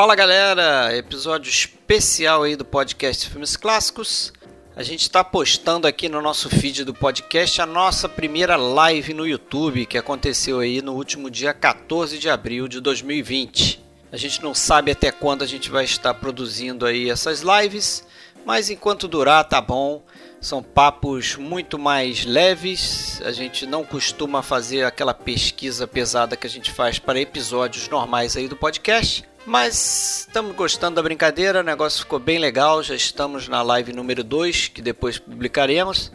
Fala galera, episódio especial aí do podcast Filmes Clássicos. A gente está postando aqui no nosso feed do podcast a nossa primeira live no YouTube que aconteceu aí no último dia 14 de abril de 2020. A gente não sabe até quando a gente vai estar produzindo aí essas lives, mas enquanto durar tá bom. São papos muito mais leves. A gente não costuma fazer aquela pesquisa pesada que a gente faz para episódios normais aí do podcast. Mas estamos gostando da brincadeira, o negócio ficou bem legal. Já estamos na live número 2, que depois publicaremos.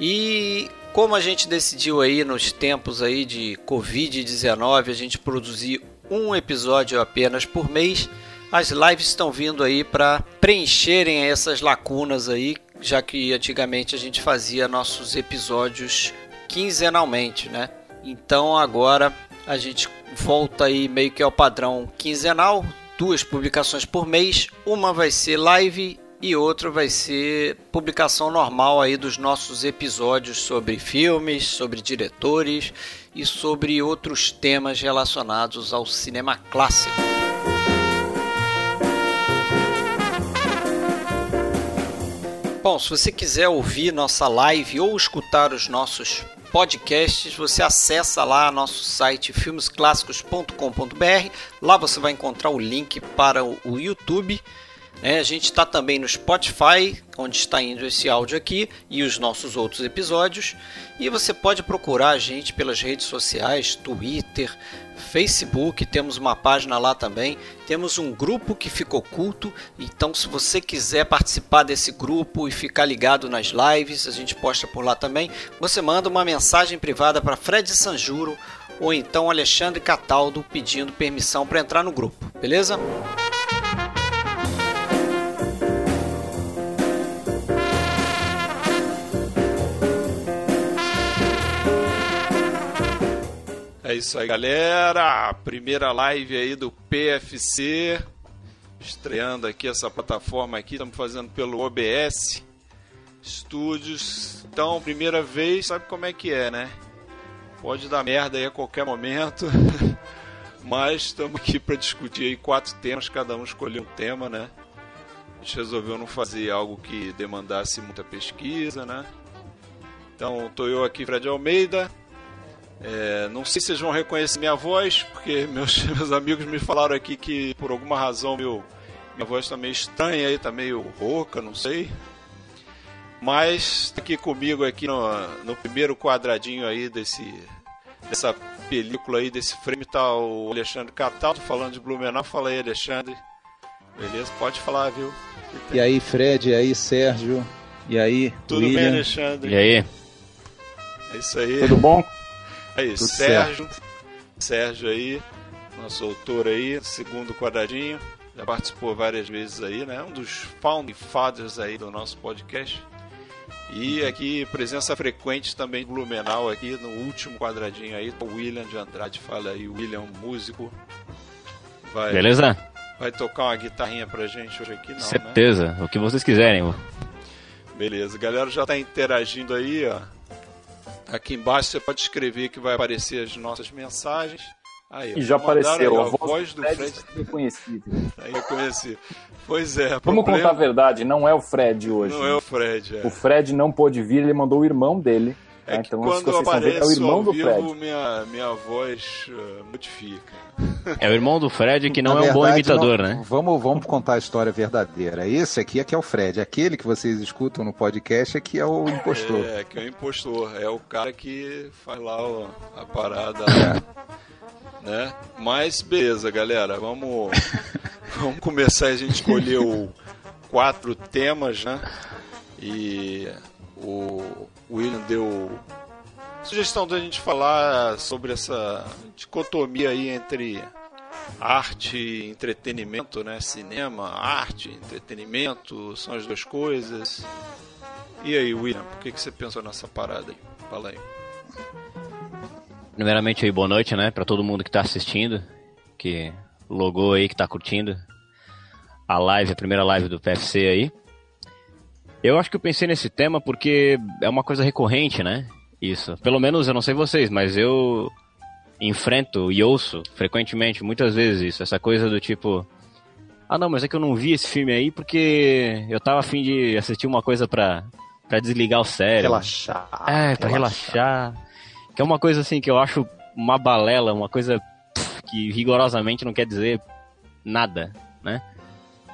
E como a gente decidiu aí nos tempos aí de Covid-19, a gente produzir um episódio apenas por mês, as lives estão vindo aí para preencherem essas lacunas aí, já que antigamente a gente fazia nossos episódios quinzenalmente, né? Então agora a gente volta aí meio que ao padrão quinzenal, duas publicações por mês, uma vai ser live e outra vai ser publicação normal aí dos nossos episódios sobre filmes, sobre diretores e sobre outros temas relacionados ao cinema clássico. Bom, se você quiser ouvir nossa live ou escutar os nossos podcasts, você acessa lá nosso site filmesclassicos.com.br. Lá você vai encontrar o link para o YouTube. É, a gente está também no Spotify, onde está indo esse áudio aqui, e os nossos outros episódios. E você pode procurar a gente pelas redes sociais, Twitter, Facebook, temos uma página lá também. Temos um grupo que fica oculto, então se você quiser participar desse grupo e ficar ligado nas lives, a gente posta por lá também. Você manda uma mensagem privada para Fred Sanjuro ou então Alexandre Cataldo pedindo permissão para entrar no grupo, beleza? É isso aí, galera. Primeira live aí do PFC. Estreando aqui essa plataforma aqui. Estamos fazendo pelo OBS Studios. Então, primeira vez, sabe como é que é, né? Pode dar merda aí a qualquer momento. Mas estamos aqui para discutir aí quatro temas, cada um escolheu um tema, né? A gente resolveu não fazer algo que demandasse muita pesquisa, né? Então, estou eu aqui, Fred Almeida, é, não sei se vocês vão reconhecer minha voz, porque meus, meus amigos me falaram aqui que por alguma razão meu, minha voz está meio estranha, está meio rouca, não sei. Mas tá aqui comigo aqui no, no primeiro quadradinho aí desse, dessa película aí, desse frame, tá o Alexandre Cataldo falando de Blumenau. Fala aí, Alexandre. Beleza? Pode falar, viu? E aí, Fred, e aí, Sérgio, e aí, Tudo William. bem, Alexandre? E aí? É isso aí. Tudo bom? Aí, Tudo Sérgio. certo. Sérgio aí, nosso autor aí, segundo quadradinho. Já participou várias vezes aí, né? Um dos founding fathers aí do nosso podcast. E aqui, presença frequente também Blumenau aqui no último quadradinho aí, o William de Andrade. Fala aí, William, músico. Vai, Beleza? vai tocar uma guitarrinha pra gente hoje aqui, não, né? Certeza. O que vocês quiserem. Beleza, a galera já está interagindo aí, ó. Aqui embaixo você pode escrever que vai aparecer as nossas mensagens. Aí, E já apareceu, aí, a voz, voz do Fred. reconhecível. Aí eu conheci. Pois é. Vamos problema contar a verdade, não é o Fred hoje. Não é o Fred, é. O Fred não pôde vir, ele mandou o irmão dele. É que Então, quando é o apareço irmão ao do vivo, Fred. minha, minha voz uh, modifica. É o irmão do Fred que não Na é um bom verdade, imitador, não- né? Vamos, vamos contar a história verdadeira. Esse aqui é que é o Fred. Aquele que vocês escutam no podcast é que é o impostor. É, que é o impostor. É o cara que faz lá ó, a parada. É. né? Mas beleza, galera. Vamos, vamos começar. A gente escolheu quatro temas, né? E o William deu sugestão da gente falar sobre essa dicotomia aí entre arte e entretenimento, né? Cinema, arte, entretenimento, são as duas coisas. E aí, William, por que, que você pensou nessa parada aí? Fala aí. Primeiramente aí, boa noite, né? Pra todo mundo que tá assistindo, que logou aí, que tá curtindo a live, a primeira live do PFC aí. Eu acho que eu pensei nesse tema porque é uma coisa recorrente, né? Isso. Pelo menos eu não sei vocês, mas eu enfrento e ouço frequentemente, muitas vezes isso. Essa coisa do tipo, Ah, não, mas é que eu não vi esse filme aí porque eu tava afim de assistir uma coisa pra, pra desligar o cérebro. Relaxar. É, pra relaxar. Que é uma coisa assim que eu acho uma balela, uma coisa pff, que rigorosamente não quer dizer nada, né?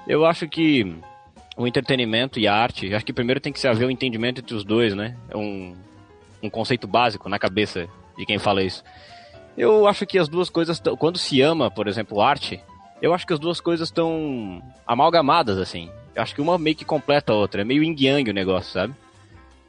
Eu acho que o entretenimento e a arte, acho que primeiro tem que se haver o um entendimento entre os dois, né? É um, um conceito básico na cabeça de quem fala isso. Eu acho que as duas coisas, quando se ama, por exemplo, arte, eu acho que as duas coisas estão amalgamadas, assim. Eu acho que uma meio que completa a outra. É meio yin yang o negócio, sabe?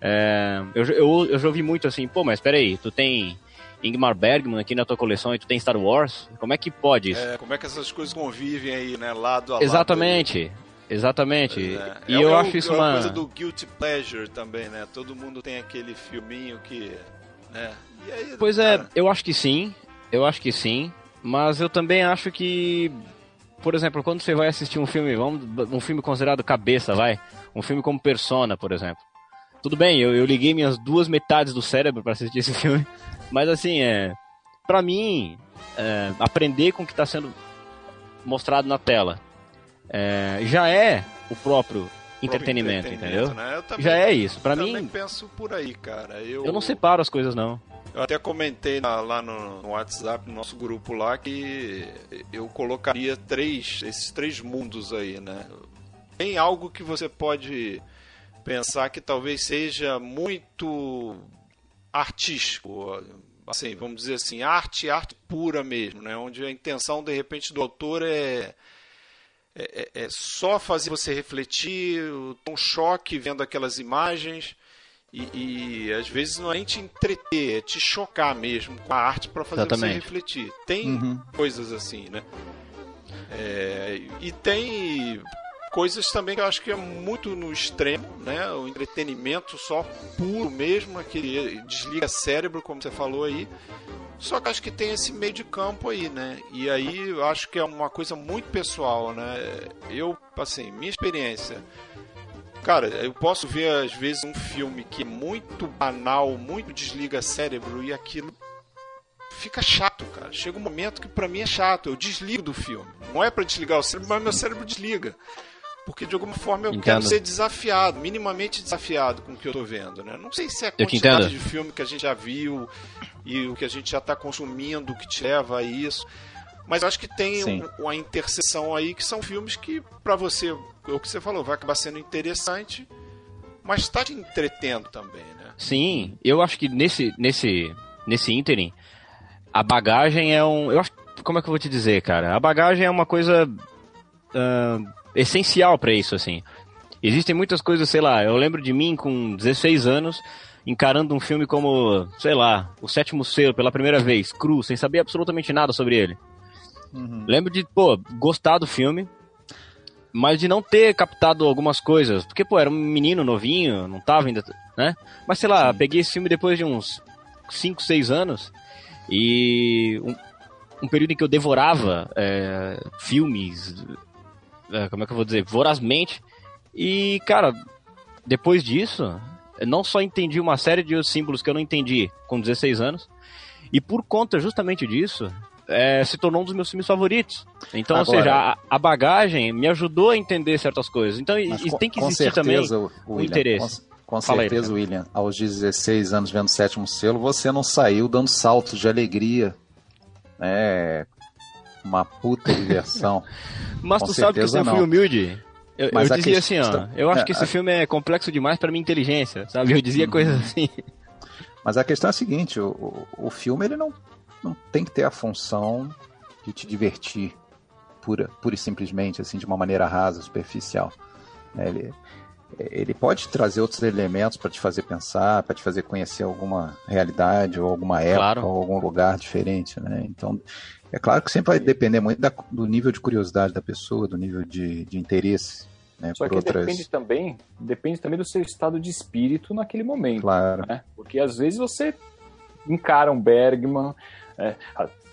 É, eu, eu, eu já ouvi muito assim, pô, mas peraí, tu tem Ingmar Bergman aqui na tua coleção e tu tem Star Wars? Como é que pode isso? É, como é que essas coisas convivem aí, né? Lado a lado. Exatamente. Exatamente. É. E é eu o- acho isso é uma. coisa do guilty pleasure também, né? Todo mundo tem aquele filminho que, né? Aí, Pois é, cara, eu acho que sim. Eu acho que sim. Mas eu também acho que. Por exemplo, quando você vai assistir um filme, vamos, um filme considerado cabeça, vai. Um filme como Persona, por exemplo. Tudo bem, eu, eu liguei minhas duas metades do cérebro para assistir esse filme. Mas assim, é. Pra mim, é, aprender com o que tá sendo mostrado na tela é, já é o próprio entretenimento, entendeu? né? Eu também, Já é isso. Também mim, penso por aí, cara. Eu, eu não separo as coisas, não. Eu até comentei na- lá no, no WhatsApp, no nosso grupo lá, que eu colocaria três, esses três mundos aí, né? Tem algo que você pode pensar que talvez seja muito artístico, assim, vamos dizer assim, arte, arte pura mesmo, né? Onde a intenção, de repente, do autor é é, é- é só fazer você refletir, um choque vendo aquelas imagens e, e, às vezes não é nem te entreter, é te chocar mesmo com a arte para fazer Exatamente. você refletir. Tem Uhum. coisas assim, né? É, e tem coisas também que eu acho que é muito no extremo, né? O entretenimento só puro mesmo, que desliga cérebro, como você falou aí. Só que acho que tem esse meio de campo aí, né? E aí eu acho que é uma coisa muito pessoal, né? Eu, assim, minha experiência. Cara, eu posso ver às vezes um filme que é muito banal, muito desliga cérebro e aquilo fica chato, cara. Chega um momento que pra mim é chato, eu desligo do filme. Não é pra desligar o cérebro, mas meu cérebro desliga. Porque de alguma forma eu Entendo. quero ser desafiado, minimamente desafiado com o que eu tô vendo, né? Não sei se é a quantidade de filme que a gente já viu e o que a gente já tá consumindo que te leva a isso. Mas acho que tem Sim. um- uma interseção aí que são filmes que, pra você, é o que você falou, vai acabar sendo interessante, mas tá te entretendo também, né? Sim, eu acho que nesse, nesse, nesse ínterim, a bagagem é um. Eu acho. Como é que eu vou te dizer, cara? A bagagem é uma coisa ah, essencial pra isso, assim. Existem muitas coisas, sei lá, eu lembro de mim com 16 anos encarando um filme como, sei lá, O Sétimo Selo pela primeira vez, cru, sem saber absolutamente nada sobre ele. Uhum. Lembro de, pô, gostar do filme, mas de não ter captado algumas coisas. Porque, pô, era um menino novinho, não tava ainda, né? Mas sei lá, peguei esse filme depois de uns 5, 6 anos e um, um período em que eu devorava é, filmes, como é que eu vou dizer, vorazmente. E, cara, depois disso, eu não só entendi uma série de símbolos que eu não entendi com 16 anos, e por conta justamente disso, é, se tornou um dos meus filmes favoritos. Então, ou Agora- seja, a, a bagagem me ajudou a entender certas coisas. Então, e, com- tem que existir também certeza, o William, interesse. Com, com aí, certeza, Ricardo. William, aos 16 anos vendo o sétimo selo, você não saiu dando saltos de alegria. É uma puta diversão. Mas Com tu sabe que eu sempre fui humilde. Eu, Mas eu dizia assim, questão- ó, eu acho é, que esse filme é complexo demais pra minha inteligência, sabe? Eu dizia coisas assim. Mas a questão é a seguinte: o, o, filme ele não, não tem que ter a função de te divertir pura, pura e simplesmente, assim, de uma maneira rasa, superficial. né? Ele, ele pode trazer outros elementos para te fazer pensar, para te fazer conhecer alguma realidade ou alguma época Claro. ou algum lugar diferente, né? Então, é claro que sempre vai depender muito da- do nível de curiosidade da pessoa, do nível de, de interesse, né? Só por que outras, depende também, depende também do seu estado de espírito naquele momento. claro. né? Porque às vezes você encara um Bergman, é,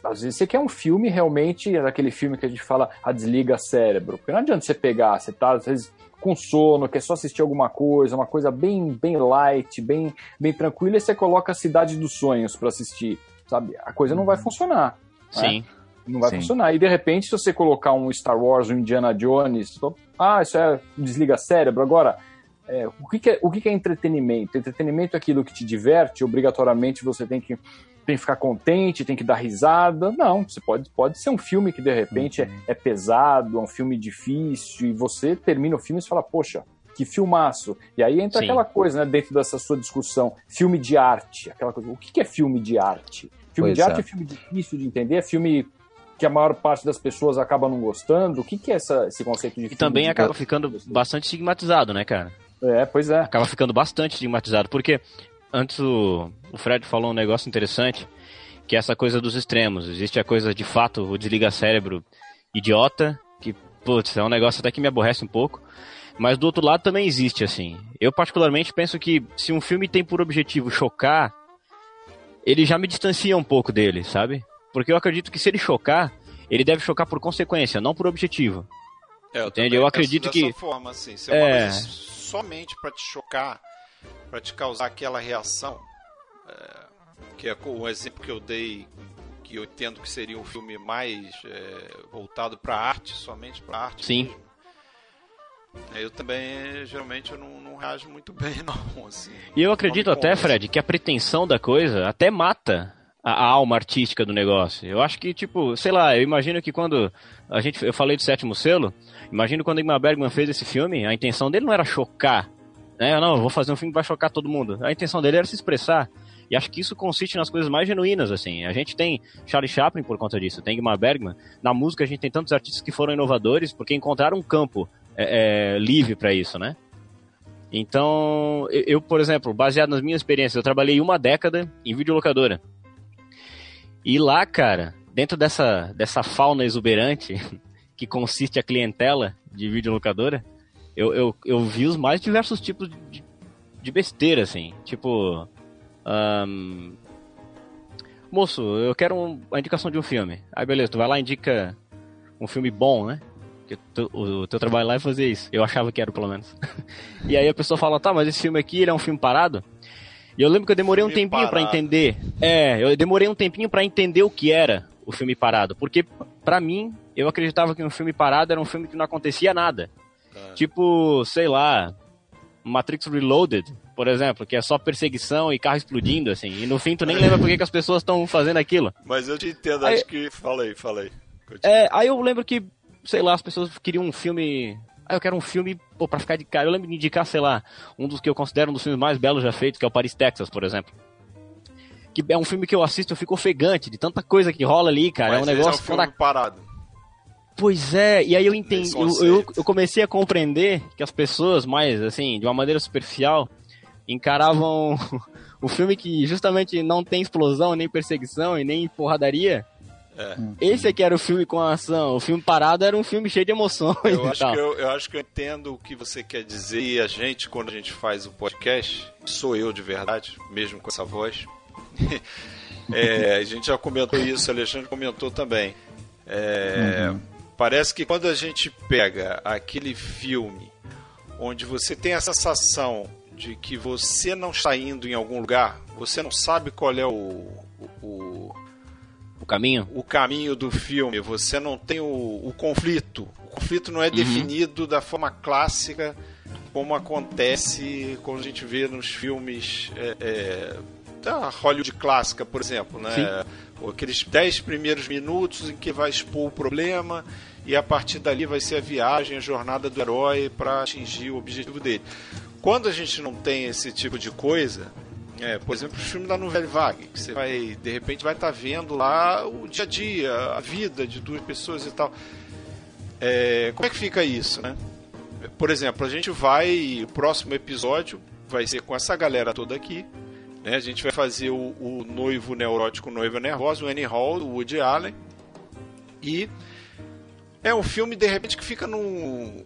às vezes você quer um filme realmente, aquele filme que a gente fala, a desliga cérebro. Porque não adianta você pegar, você tá às vezes com sono, quer só assistir alguma coisa, uma coisa bem, bem light, bem, bem tranquila, e você coloca a Cidade dos Sonhos para assistir, sabe? A coisa não vai funcionar. Sim. Não vai Sim. funcionar. E de repente, se você colocar um Star Wars, um Indiana Jones, ah, isso é desliga cérebro. Agora, é, o, que, que, é, o que, que é entretenimento? Entretenimento é aquilo que te diverte, obrigatoriamente você tem que, tem que ficar contente, tem que dar risada. Não, você pode, pode ser um filme que de repente Uhum. é, é pesado, é um filme difícil, e você termina o filme e fala, poxa, que filmaço. E aí entra Sim. aquela coisa, né, dentro dessa sua discussão, filme de arte, aquela coisa. O que, que é filme de arte? Filme Pois de arte é. é filme difícil de entender, é filme que a maior parte das pessoas acaba não gostando. O que, que é essa, esse conceito de E filme também de acaba arte? ficando bastante estigmatizado, né, cara? É, pois é. acaba ficando bastante estigmatizado, porque antes o, o Fred falou um negócio interessante, que é essa coisa dos extremos. Existe a coisa de fato, o desliga cérebro idiota, que, putz, é um negócio até que me aborrece um pouco. Mas do outro lado também existe, assim. Eu particularmente penso que se um filme tem por objetivo chocar, ele já me distancia um pouco dele, sabe? Porque eu acredito que se ele chocar, ele deve chocar por consequência, não por objetivo. É, eu Entende? Eu acredito que- forma, assim, se é somente para te chocar, para te causar aquela reação, é, que é o exemplo que eu dei, que eu entendo que seria um filme mais é, voltado para arte, somente para arte. Sim. mesmo. Eu também, geralmente, eu não, não reajo muito bem, não. Assim, E eu acredito até. Fred, que a pretensão da coisa até mata a, a alma artística do negócio. Eu acho que, tipo, sei lá, eu imagino que quando a gente, eu falei do sétimo selo, imagino quando Ingmar Bergman fez esse filme, a intenção dele não era chocar, né? Não, eu vou fazer um filme que vai chocar todo mundo. A intenção dele era se expressar. E acho que isso consiste nas coisas mais genuínas, assim. A gente tem Charlie Chaplin por conta disso, tem Ingmar Bergman. Na música a gente tem tantos artistas que foram inovadores porque encontraram um campo é, é, livre para isso, né? Então, eu, por exemplo, baseado nas minhas experiências, eu trabalhei uma década em videolocadora. E lá, cara, dentro dessa, dessa fauna exuberante que consiste a clientela de videolocadora, eu, eu, eu vi os mais diversos tipos de, de besteira, assim. Tipo. ahn, moço, eu quero um- a indicação de um filme. Aí beleza, tu vai lá e indica um filme bom, né? Porque tu- o teu trabalho lá é fazer isso. Eu achava que era, pelo menos. e aí a pessoa fala, tá, mas esse filme aqui ele é um filme parado? E eu lembro que eu demorei um tempinho pra parado. entender. É, eu demorei um tempinho pra entender o que era o filme parado. Porque, pra mim, eu acreditava que um filme parado era um filme que não acontecia nada. É. Tipo, sei lá, Matrix Reloaded, por exemplo, que é só perseguição e carro explodindo, assim. E no fim tu nem lembra por que, que as pessoas estão fazendo aquilo. Mas eu te entendo, Aí- acho que. Falei, falei. Continua. É, aí eu lembro que, sei lá, as pessoas queriam um filme. Ah, eu quero um filme, pô, pra ficar de cara. Eu lembro de indicar, sei lá, um dos que eu considero um dos filmes mais belos já feitos, que é o Paris, Texas, por exemplo. Que é um filme que eu assisto eu fico ofegante de tanta coisa que rola ali, cara. Mas é um esse negócio. é um filme quando a- parado. Pois é, e aí eu entendi. Nesse Eu, eu, eu comecei a compreender que as pessoas, mais assim, de uma maneira superficial, encaravam o filme que justamente não tem explosão, nem perseguição e nem porradaria. É. Esse aqui era o filme com ação. O filme parado era um filme cheio de emoções Eu acho, que eu, eu acho que eu entendo o que você quer dizer e a gente, quando a gente faz o podcast, sou eu de verdade, mesmo com essa voz. É, a gente já comentou isso, o Alexandre comentou também. É, Parece que quando a gente pega aquele filme onde você tem a sensação de que você não está indo em algum lugar, você não sabe qual é o- o, O caminho? o caminho do filme, você não tem o, o conflito. O conflito não é definido da forma clássica como acontece quando a gente vê nos filmes é, é, da Hollywood clássica, por exemplo, né? Aqueles 10 primeiros minutos em que vai expor o problema e a partir dali vai ser a viagem, a jornada do herói para atingir o objetivo dele. Quando a gente não tem esse tipo de coisa, é, por exemplo, o filme da Nouvelle Vague, que você vai, de repente, vai estar vendo lá o dia a dia, a vida de duas pessoas e tal. É, como é que fica isso, né? Por exemplo, a gente vai, o próximo episódio vai ser com essa galera toda aqui, né? A gente vai fazer o, o noivo neurótico, noiva nervosa, o Annie Hall, o Woody Allen, e é um filme, de repente, que fica num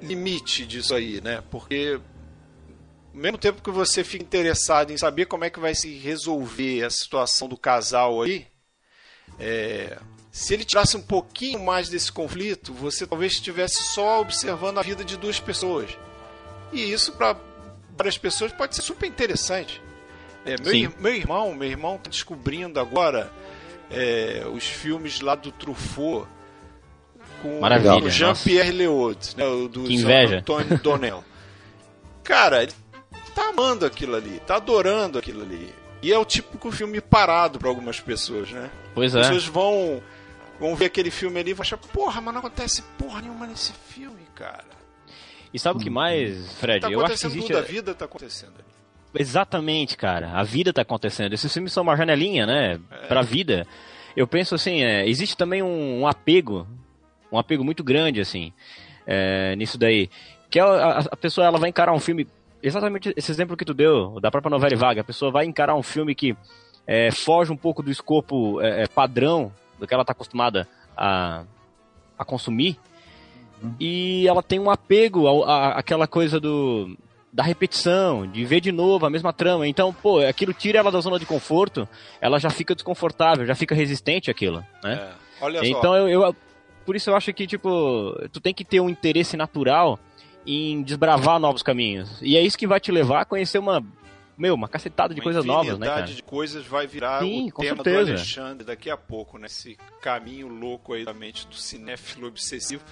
limite disso aí, né? Porque ao mesmo tempo que você fica interessado em saber como é que vai se resolver a situação do casal aí, é, se ele tirasse um pouquinho mais desse conflito, você talvez estivesse só observando a vida de duas pessoas. E isso para várias pessoas pode ser super interessante. É, meu, Sim. meu irmão, meu irmão tá descobrindo agora é, os filmes lá do Truffaut com Maravilha, o Jean-Pierre Léaud, né, do Que inveja. Antônio Donnell. Cara, ele tá amando aquilo ali, tá adorando aquilo ali. E é o típico filme parado para algumas pessoas, né? Pois As é. pessoas vão, vão ver aquele filme ali e vão achar, porra, mas não acontece porra nenhuma nesse filme, cara. E sabe o que mais, Fred? Tá eu acho que acontecendo existe. tudo, a vida tá acontecendo ali. Exatamente, cara. A vida tá acontecendo. Esses filmes são uma janelinha, né? Pra vida. Eu penso assim, é, existe também um, um apego, um apego muito grande, assim, é, nisso daí. Que é a, a pessoa ela vai encarar um filme, exatamente esse exemplo que tu deu, da própria novela e vaga. A pessoa vai encarar um filme que é, foge um pouco do escopo é, é, padrão do que ela tá acostumada a, a consumir. E ela tem um apego a- àquela coisa do, da repetição, de ver de novo a mesma trama. Então, pô, aquilo tira ela da zona de conforto, ela já fica desconfortável, já fica resistente àquilo, né? É. Olha só. Então, eu, eu- por isso eu acho que, tipo, tu tem que ter um interesse natural em desbravar novos caminhos. E é isso que vai te levar a conhecer uma, meu, uma cacetada de Uma coisas novas, né, cara? de coisas vai virar Sim, o tema do certeza. Alexandre daqui a pouco, né? Esse caminho louco aí da mente do cinéfilo obsessivo.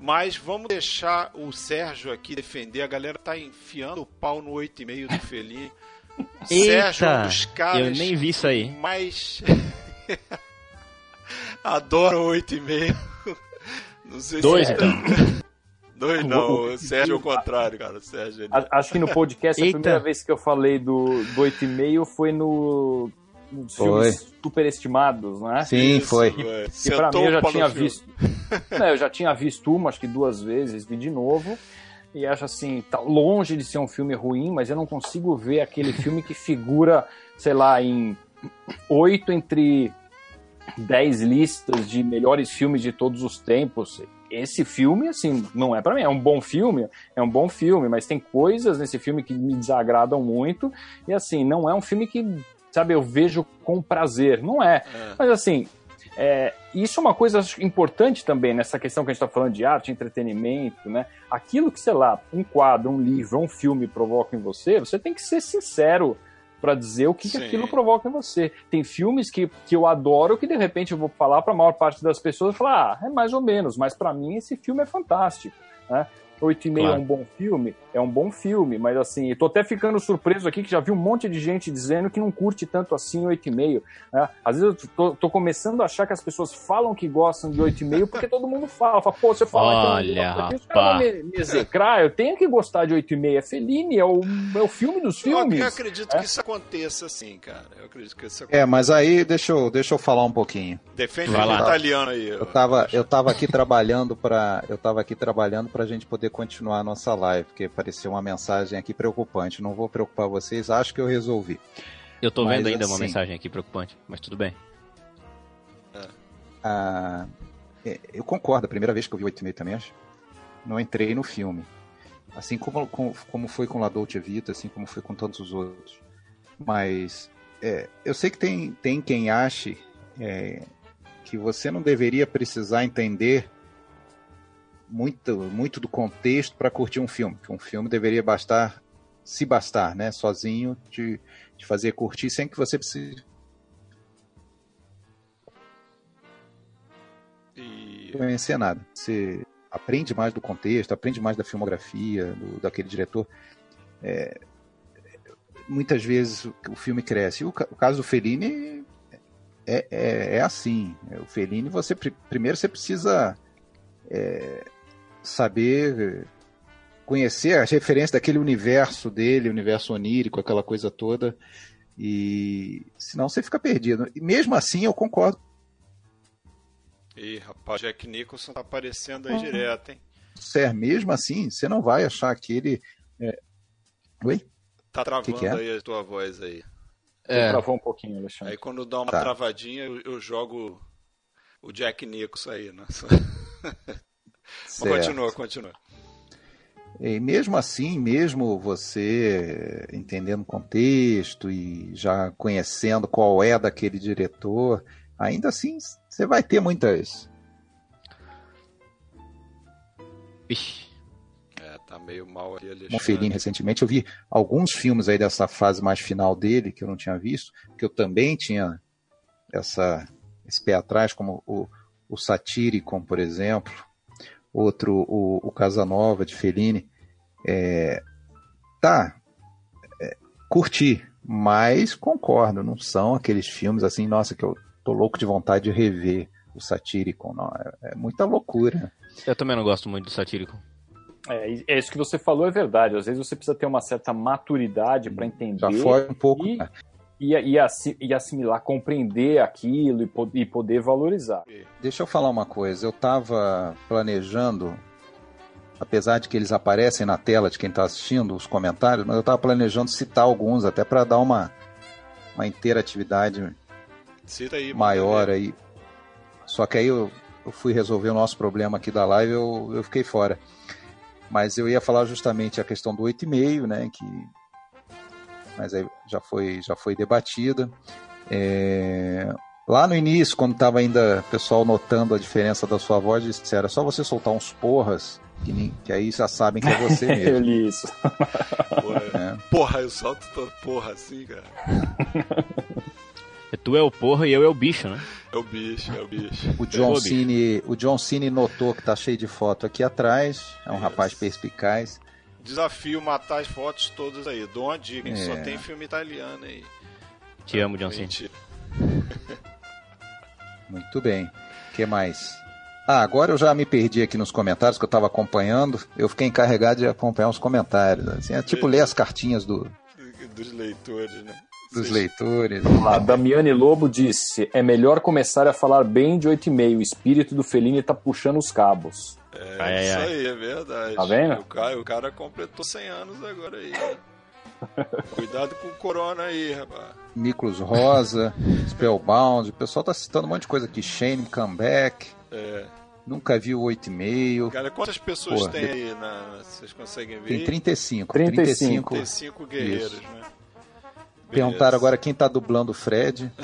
Mas vamos deixar o Sérgio aqui defender. A galera tá enfiando o pau no 8,5 do Feli. Sérgio é um dos caras eu nem vi isso aí. que mais adoram 8,5. Não sei Dois, se... então. Dois não, o Sérgio é o contrário, cara. O Sérgio ele... A- Acho que no podcast a Eita. primeira vez que eu falei do, do 8,5 foi no nos Foi. filmes superestimados, né? Sim, Isso, foi. é. E pra mim eu já tinha visto. Né, eu já tinha visto uma, acho que duas vezes, vi de novo. E acho assim, tá longe de ser um filme ruim, mas eu não consigo ver aquele filme que figura, sei lá, em oito entre dez listas de melhores filmes de todos os tempos. Esse filme, assim, não é pra mim. É um bom filme, é um bom filme, mas tem coisas nesse filme que me desagradam muito. E assim, não é um filme que, sabe, eu vejo com prazer. Não é. É. Mas assim, é, isso é uma coisa importante também nessa questão que a gente está falando de arte, entretenimento, né? Aquilo que, sei lá, um quadro, um livro, um filme provoca em você, você tem que ser sincero para dizer o que, que aquilo provoca em você. Tem filmes que, que eu adoro que de repente eu vou falar para a maior parte das pessoas e falar, ah, é mais ou menos, mas para mim esse filme é fantástico, né? 8,5 Claro. é um bom filme? É um bom filme, mas assim, eu tô até ficando surpreso aqui que já vi um monte de gente dizendo que não curte tanto assim 8,5. Né? Às vezes eu tô, tô começando a achar que as pessoas falam que gostam de 8,5 porque todo mundo fala. Fala, pô, você fala Olha, os caras vão me, me execrar. Eu tenho que gostar de 8,5. É Fellini, é o, é o filme dos Eu, filmes. eu acredito É. que isso aconteça assim, cara. Eu acredito que isso É, aconteça. mas aí deixa eu, deixa eu falar um pouquinho. Defende o italiano aí. Eu tava, eu tava aqui trabalhando para, eu tava aqui trabalhando para a gente poder continuar a nossa live, porque apareceu uma mensagem aqui preocupante. Não vou preocupar vocês, acho que eu resolvi. Eu tô Mas vendo ainda uma assim- mensagem aqui preocupante, mas tudo bem. Ah, é, eu concordo, a primeira vez que eu vi 8,5 também, acho, não entrei no filme. Assim como, como, como foi com La Dolce Vita, assim como foi com tantos os outros. Mas é, eu sei que tem, tem quem ache é, que você não deveria precisar entender muito, muito do contexto para curtir um filme. Que um filme deveria bastar, se bastar, né, sozinho, de, de fazer curtir sem que você precise E... conhecer nada. Você aprende mais do contexto, aprende mais da filmografia do, daquele diretor. É, muitas vezes o, filme cresce. O, o caso do Fellini é, é, é assim. O Fellini, você pri- primeiro você precisa é, saber conhecer as referências daquele universo dele, universo onírico, aquela coisa toda. E senão você fica perdido. E mesmo assim eu concordo Ih, rapaz, Jack Nicholson tá aparecendo aí Uhum. direto, hein? Ser, mesmo assim, você não vai achar aquele. é, Oi? Tá travando Que que é? aí a tua voz aí. É, Travou um pouquinho, Alexandre. Aí quando dá uma Tá. travadinha, eu, eu jogo o Jack Nicholson aí, né? Mas continua, continua. E mesmo assim, mesmo você entendendo o contexto e já conhecendo qual é daquele diretor, ainda assim você vai ter muitas. Ixi, É, tá meio mal ali, Como Alexandre. Fellini recentemente, eu vi alguns filmes aí dessa fase mais final dele que eu não tinha visto, que eu também tinha essa esse pé atrás, como o, o Satyricon, por exemplo, outro, o, o Casanova de Fellini. É, tá, é, curti, mas concordo, não são aqueles filmes assim, nossa, que eu tô louco de vontade de rever o Satyricon, não, é, é muita loucura. Eu também não gosto muito do Satyricon. É, é, isso que você falou é verdade. Às vezes você precisa ter uma certa maturidade para entender. Já foi um pouco. E, e, e, e assimilar, compreender aquilo e, e poder valorizar. Deixa eu falar uma coisa. Eu estava planejando, apesar de que eles aparecem na tela de quem está assistindo, os comentários, mas eu estava planejando citar alguns, até para dar uma, uma interatividade aí, maior aí. Só que aí eu, eu, fui resolver o nosso problema aqui da live, eu, eu fiquei fora. Mas eu ia falar justamente a questão do 8,5, né? Que mas aí já foi, já foi debatida. É... Lá no início, quando estava ainda o pessoal notando a diferença da sua voz, disseram, é só você soltar uns porras, que, nem, que aí já sabem que é você mesmo. eu li isso. Porra, é. porra eu solto toda porra assim, cara. Tu é o porra e eu é o bicho, né? É o bicho, é o bicho. O John, Cine, o John Cine notou que tá cheio de foto aqui atrás. É um Isso. rapaz perspicaz. Desafio matar as fotos todas aí. Dou uma dica, é. só tem filme italiano aí. Te amo, John Cena. Muito bem. O que mais? Ah, agora eu já me perdi aqui nos comentários que eu estava acompanhando. Eu fiquei encarregado de acompanhar os comentários. Assim, é tipo ler as cartinhas do... dos leitores, né? Dos leitores. A Damiane Lobo disse: é melhor começar a falar bem de 8,5. O espírito do Felini tá puxando os cabos. É, ai, isso ai. aí, é verdade. Tá vendo? O cara, o cara completou 100 anos agora aí. Cuidado com o corona aí, rapaz. Miklos Rosa, Spellbound, o pessoal tá citando um monte de coisa aqui. Shane Comeback. É. Nunca vi o 8,5. Cara, quantas pessoas Porra, tem aí? Na... Vocês conseguem ver? Tem 35. 35. 35 guerreiros, Isso. né? Perguntaram agora quem tá dublando o Fred.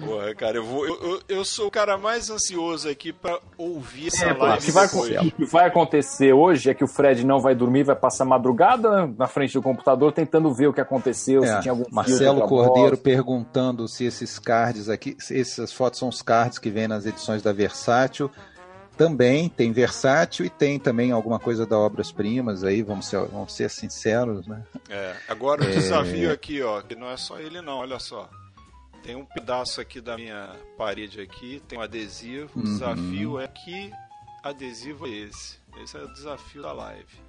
Porra, cara, eu, vou, eu, eu, sou o cara mais ansioso aqui para ouvir essa é, live. O que, vai, o que vai acontecer hoje é que o Fred não vai dormir, vai passar madrugada na frente do computador tentando ver o que aconteceu, é, se tinha algum Marcelo Cordeiro perguntando se esses cards aqui, se essas fotos são os cards que vêm nas edições da Versátil. Também tem Versátil e tem também alguma coisa da Obras Primas aí, vamos ser, vamos ser sinceros, né? É, agora o é... desafio aqui, ó, que não é só ele não, olha só. Tem um pedaço aqui da minha parede aqui, tem um adesivo. O uhum. desafio é que adesivo é esse. Esse é o desafio da live.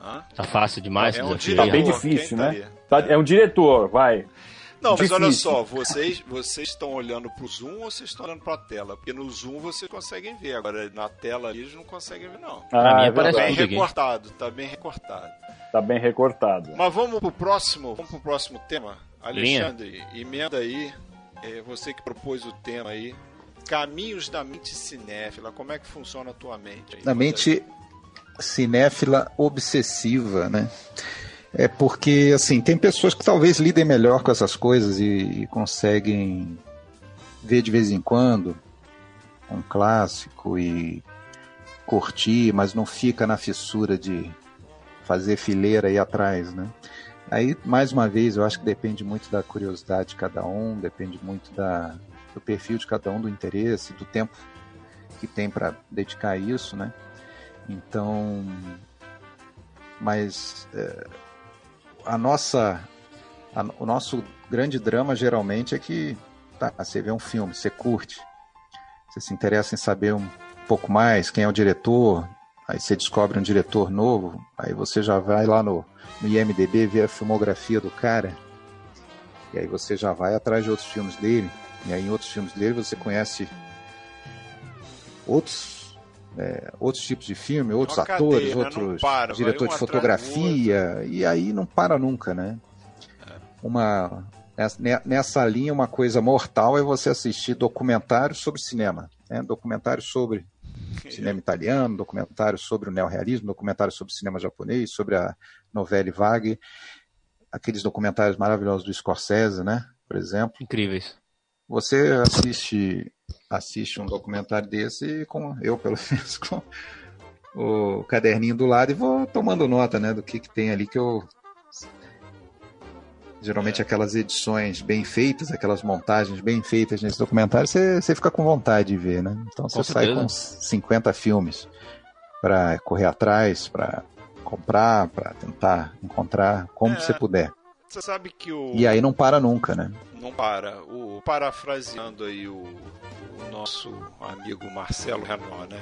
Hã? Tá fácil demais, é um diretor, Tá bem difícil, né? Tá, é um diretor, vai. Não, Difícil. mas olha só, vocês, vocês estão olhando pro Zoom ou vocês estão olhando pra tela? Porque no Zoom vocês conseguem ver, agora na tela eles não conseguem ver, não. Ah, pra mim tá bem recortado, tá bem recortado. Tá bem recortado. Mas vamos pro próximo, vamos pro próximo tema? Alexandre, Linha. emenda aí, é, você que propôs o tema aí, caminhos da mente cinéfila, como é que funciona a tua mente? Aí, da mente cinéfila obsessiva, né? É porque, assim, tem pessoas que talvez lidem melhor com essas coisas e, e conseguem ver de vez em quando um clássico e curtir, mas não fica na fissura de fazer fileira aí atrás, né? Aí, mais uma vez, eu acho que depende muito da curiosidade de cada um, depende muito da, do perfil de cada um, do interesse, do tempo que tem para dedicar a isso, né? Então, mas é, a nossa, a, o nosso grande drama geralmente é que tá, você vê um filme, você curte, você se interessa em saber um pouco mais, quem é o diretor, aí você descobre um diretor novo, aí você já vai lá no no IMDB, ver a filmografia do cara, e aí você já vai atrás de outros filmes dele, e aí em outros filmes dele você conhece outros, é, outros tipos de filme, outros Uma atores, outros para, diretores de fotografia, e aí não para nunca, né? É. Uma nessa linha uma coisa mortal é você assistir documentários sobre cinema, né? documentários sobre cinema italiano, documentários sobre o neorrealismo, documentários sobre o cinema japonês, sobre a novela vague, aqueles documentários maravilhosos do Scorsese, né? Por exemplo. Incríveis. Você assiste assiste um documentário desse com eu pelo menos com o caderninho do lado e vou tomando nota, né, do que, que tem ali que eu Geralmente aquelas edições bem feitas, aquelas montagens bem feitas nesse documentário, você, você fica com vontade de ver, né? Então você Com sai com 50 filmes para correr atrás, para comprar, para tentar encontrar como É. você puder. Você sabe que o. E aí não para nunca, né? Não para. O, parafraseando aí o, o nosso amigo Marcelo Renault, né?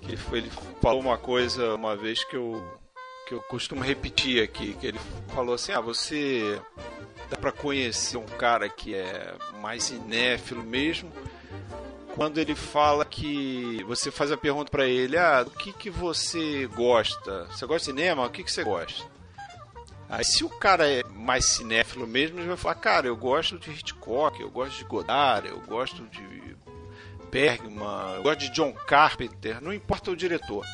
Que foi, ele falou uma coisa uma vez que eu, que eu costumo repetir aqui, que ele falou assim, ah, você dá pra conhecer um cara que é mais cinéfilo mesmo, quando ele fala que você faz a pergunta pra ele, ah, do que que você gosta? Você gosta de cinema? O que que você gosta? Aí se o cara é mais cinéfilo mesmo, ele vai falar, cara, eu gosto de Hitchcock, eu gosto de Godard, eu gosto de Bergman, eu gosto de John Carpenter, não importa o diretor.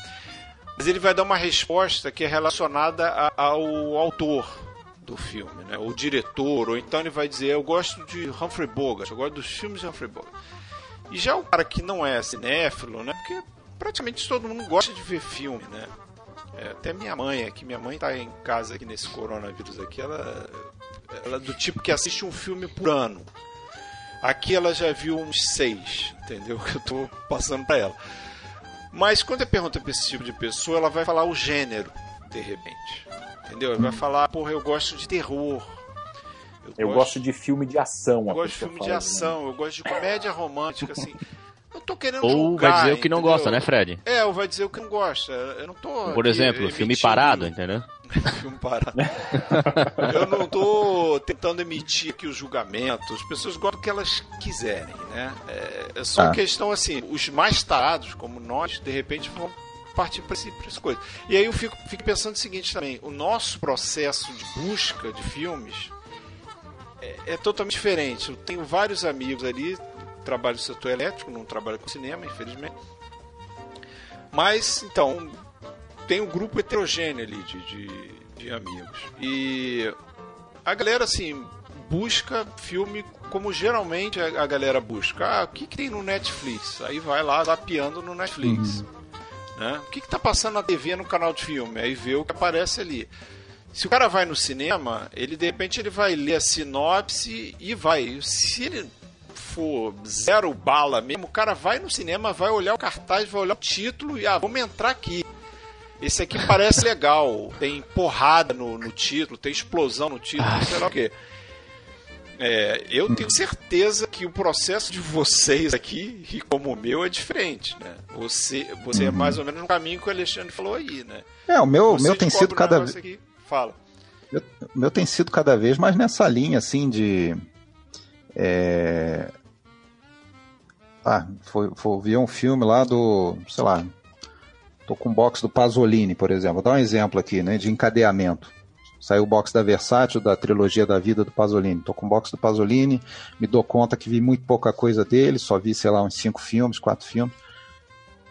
Mas ele vai dar uma resposta que é relacionada a- ao autor do filme, né? o diretor, ou então ele vai dizer, eu gosto de Humphrey Bogart, eu gosto dos filmes de Humphrey Bogart. E já o cara que não é cinéfilo, né? Porque praticamente todo mundo gosta de ver filme, né? É, até minha mãe aqui, minha mãe tá em casa aqui nesse coronavírus aqui, ela, ela é do tipo que assiste um filme por ano. Aqui ela já viu uns seis, entendeu? Que eu tô passando pra ela. Mas quando eu pergunto pra esse tipo de pessoa, ela vai falar o gênero, de repente. Entendeu? Ela vai falar, porra, eu gosto de terror. Eu gosto de filme de ação. eu gosto de filme de fala, né? ação, eu gosto de comédia romântica, assim. Eu tô querendo Ou julgar, vai dizer o que não entendeu? gosta, né, Fred? É, ou vai dizer o que não gosta. Eu não tô. Por exemplo, filme emitindo- parado, entendeu? filme parado. Eu não tô tentando emitir aqui os julgamentos. As pessoas gostam do que elas quiserem, né? É, é só Ah. questão assim, os mais tarados, como nós, de repente vão partir para essa coisa. E aí eu fico, fico pensando o seguinte também: o nosso processo de busca de filmes é, é totalmente diferente. Eu tenho vários amigos ali, trabalho no setor elétrico, não trabalho com cinema, infelizmente. Mas, então, tem um grupo heterogêneo ali de, de, de amigos. E a galera, assim, busca filme como geralmente a, galera busca. Ah, o que, que tem no Netflix? Aí vai lá, zapeando no Netflix. Né? O que, que tá passando na TV no canal de filme? Aí vê o que aparece ali. Se o cara vai no cinema, ele de repente ele vai ler a sinopse e vai. Se ele for zero bala mesmo, o cara vai no cinema, vai olhar o cartaz, vai olhar o título e ah, vamos entrar aqui. Esse aqui parece legal, tem porrada no, no título, tem explosão no título, sei lá o quê. É, eu tenho certeza que o processo de vocês aqui, e como o meu, é diferente, né? Você, você é mais ou menos no caminho que o Alexandre falou aí, né? É, o meu, Você meu tem sido cada vez. aqui, Fala. O meu tem sido cada vez mais nessa linha, assim, de. É... Ah, foi, foi um filme lá do. sei lá. Tô com um box do Pasolini, por exemplo. Vou dar um exemplo aqui, né? De encadeamento. Saiu o box da Versátil, da trilogia da vida do Pasolini. Tô com o box do Pasolini, me dou conta que vi muito pouca coisa dele, só vi, sei lá, uns cinco filmes, quatro filmes.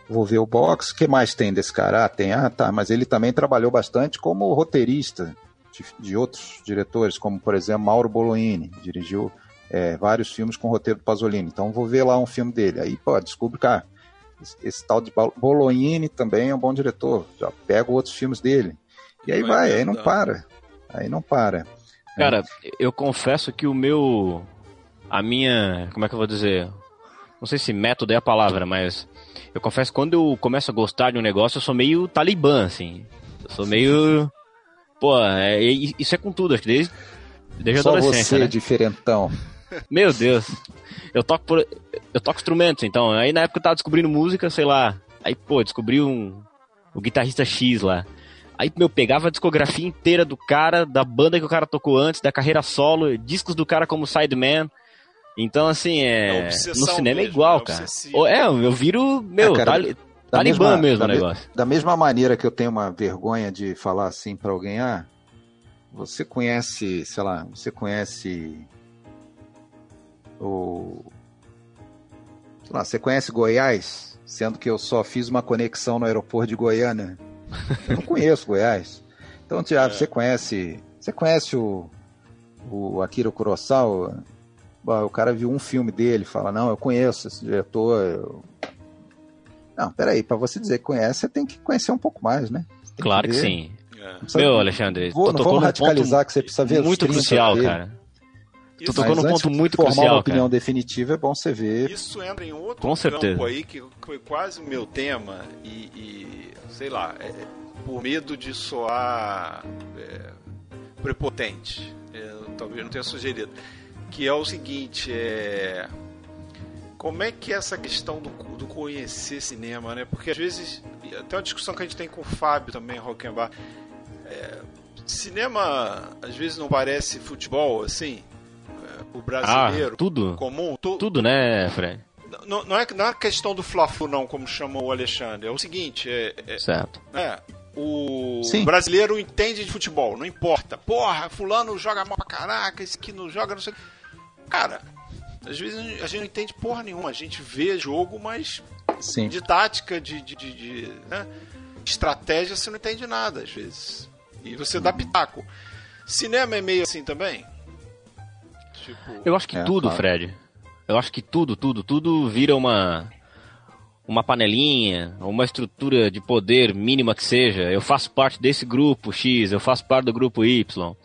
Vou ver o box. O que mais tem desse cara? Ah, tem. Ah, tá. Mas ele também trabalhou bastante como roteirista de, de outros diretores, como por exemplo Mauro Bolognini, dirigiu é, vários filmes com roteiro do Pasolini. Então vou ver lá um filme dele. Aí, pô, descubro que ah, esse, esse tal de Bolognini também é um bom diretor. Já pego outros filmes dele. E aí Vai vai, aí não para. Aí não para. Cara, eu confesso que o meu. A minha. Como é que eu vou dizer? Não sei se método é a palavra, mas. Eu confesso que quando eu começo a gostar de um negócio, eu sou meio talibã, assim. Eu sou meio. Pô, é- isso é com tudo, acho que desde, desde a Só adolescência, você, né? diferentão. Meu Deus. Eu toco por, eu toco instrumentos, então. Aí na época eu tava descobrindo música, sei lá. Aí, pô, descobri um o guitarrista X lá. Aí, meu, pegava a discografia inteira do cara, da banda que o cara tocou antes, da carreira solo, discos do cara como Sideman. Então, assim, É é. no cinema é mesmo, igual, é cara. É, eu viro, meu, É, cara, tali- Da talibã mesmo da o me- negócio. Da mesma maneira que eu tenho uma vergonha de falar assim pra alguém, ah, você conhece, sei lá, você conhece o. Sei lá, você conhece Goiás? Sendo que eu só fiz uma conexão no aeroporto de Goiânia. Eu não conheço Goiás. Então, Tiago, É. você conhece. Você conhece o, o Akira Kurosawa? Bom, o cara viu um filme dele, fala, não, eu conheço esse diretor, eu não, peraí, pra você dizer que conhece, você tem que conhecer um pouco mais, né? Claro que ver. sim. É. Meu, Alexandre, Vou, não vamos radicalizar ponto que você precisa ver muito 30 crucial, dele. cara. Tu Isso, tocou num ponto de muito formar crucial, uma opinião cara. definitiva, é bom você ver. Isso entra em outro Com campo certeza. aí que foi quase o meu tema e, e, sei lá, é, por medo de soar é, prepotente, é, talvez não tenha sugerido, que é o seguinte, é como é que é essa questão do, do conhecer cinema, né? Porque às vezes, até uma discussão que a gente tem com o Fábio também, Rockenbach, é, cinema às vezes não parece futebol, assim, é, o brasileiro Ah, tudo. comum, tu- Tudo, né, Fred? não, não é, não é questão do Fla-Flu, não, como chamou o Alexandre. É o seguinte, é, é- Certo. é, o Sim. brasileiro entende de futebol, não importa. Porra, fulano joga mal pra caraca, esse aqui não joga, não sei o quê. Cara, às vezes a gente não entende porra nenhuma. A gente vê jogo, mas Sim. de tática, de, de, de- de, né, estratégia, você não entende nada, às vezes. E você dá pitaco. Cinema é meio assim também? Tipo, Eu acho que É, tudo, claro. Fred. Eu acho que tudo, tudo, tudo vira uma uma panelinha, uma estrutura de poder mínima que seja. Eu faço parte desse grupo X, eu faço parte do grupo Y.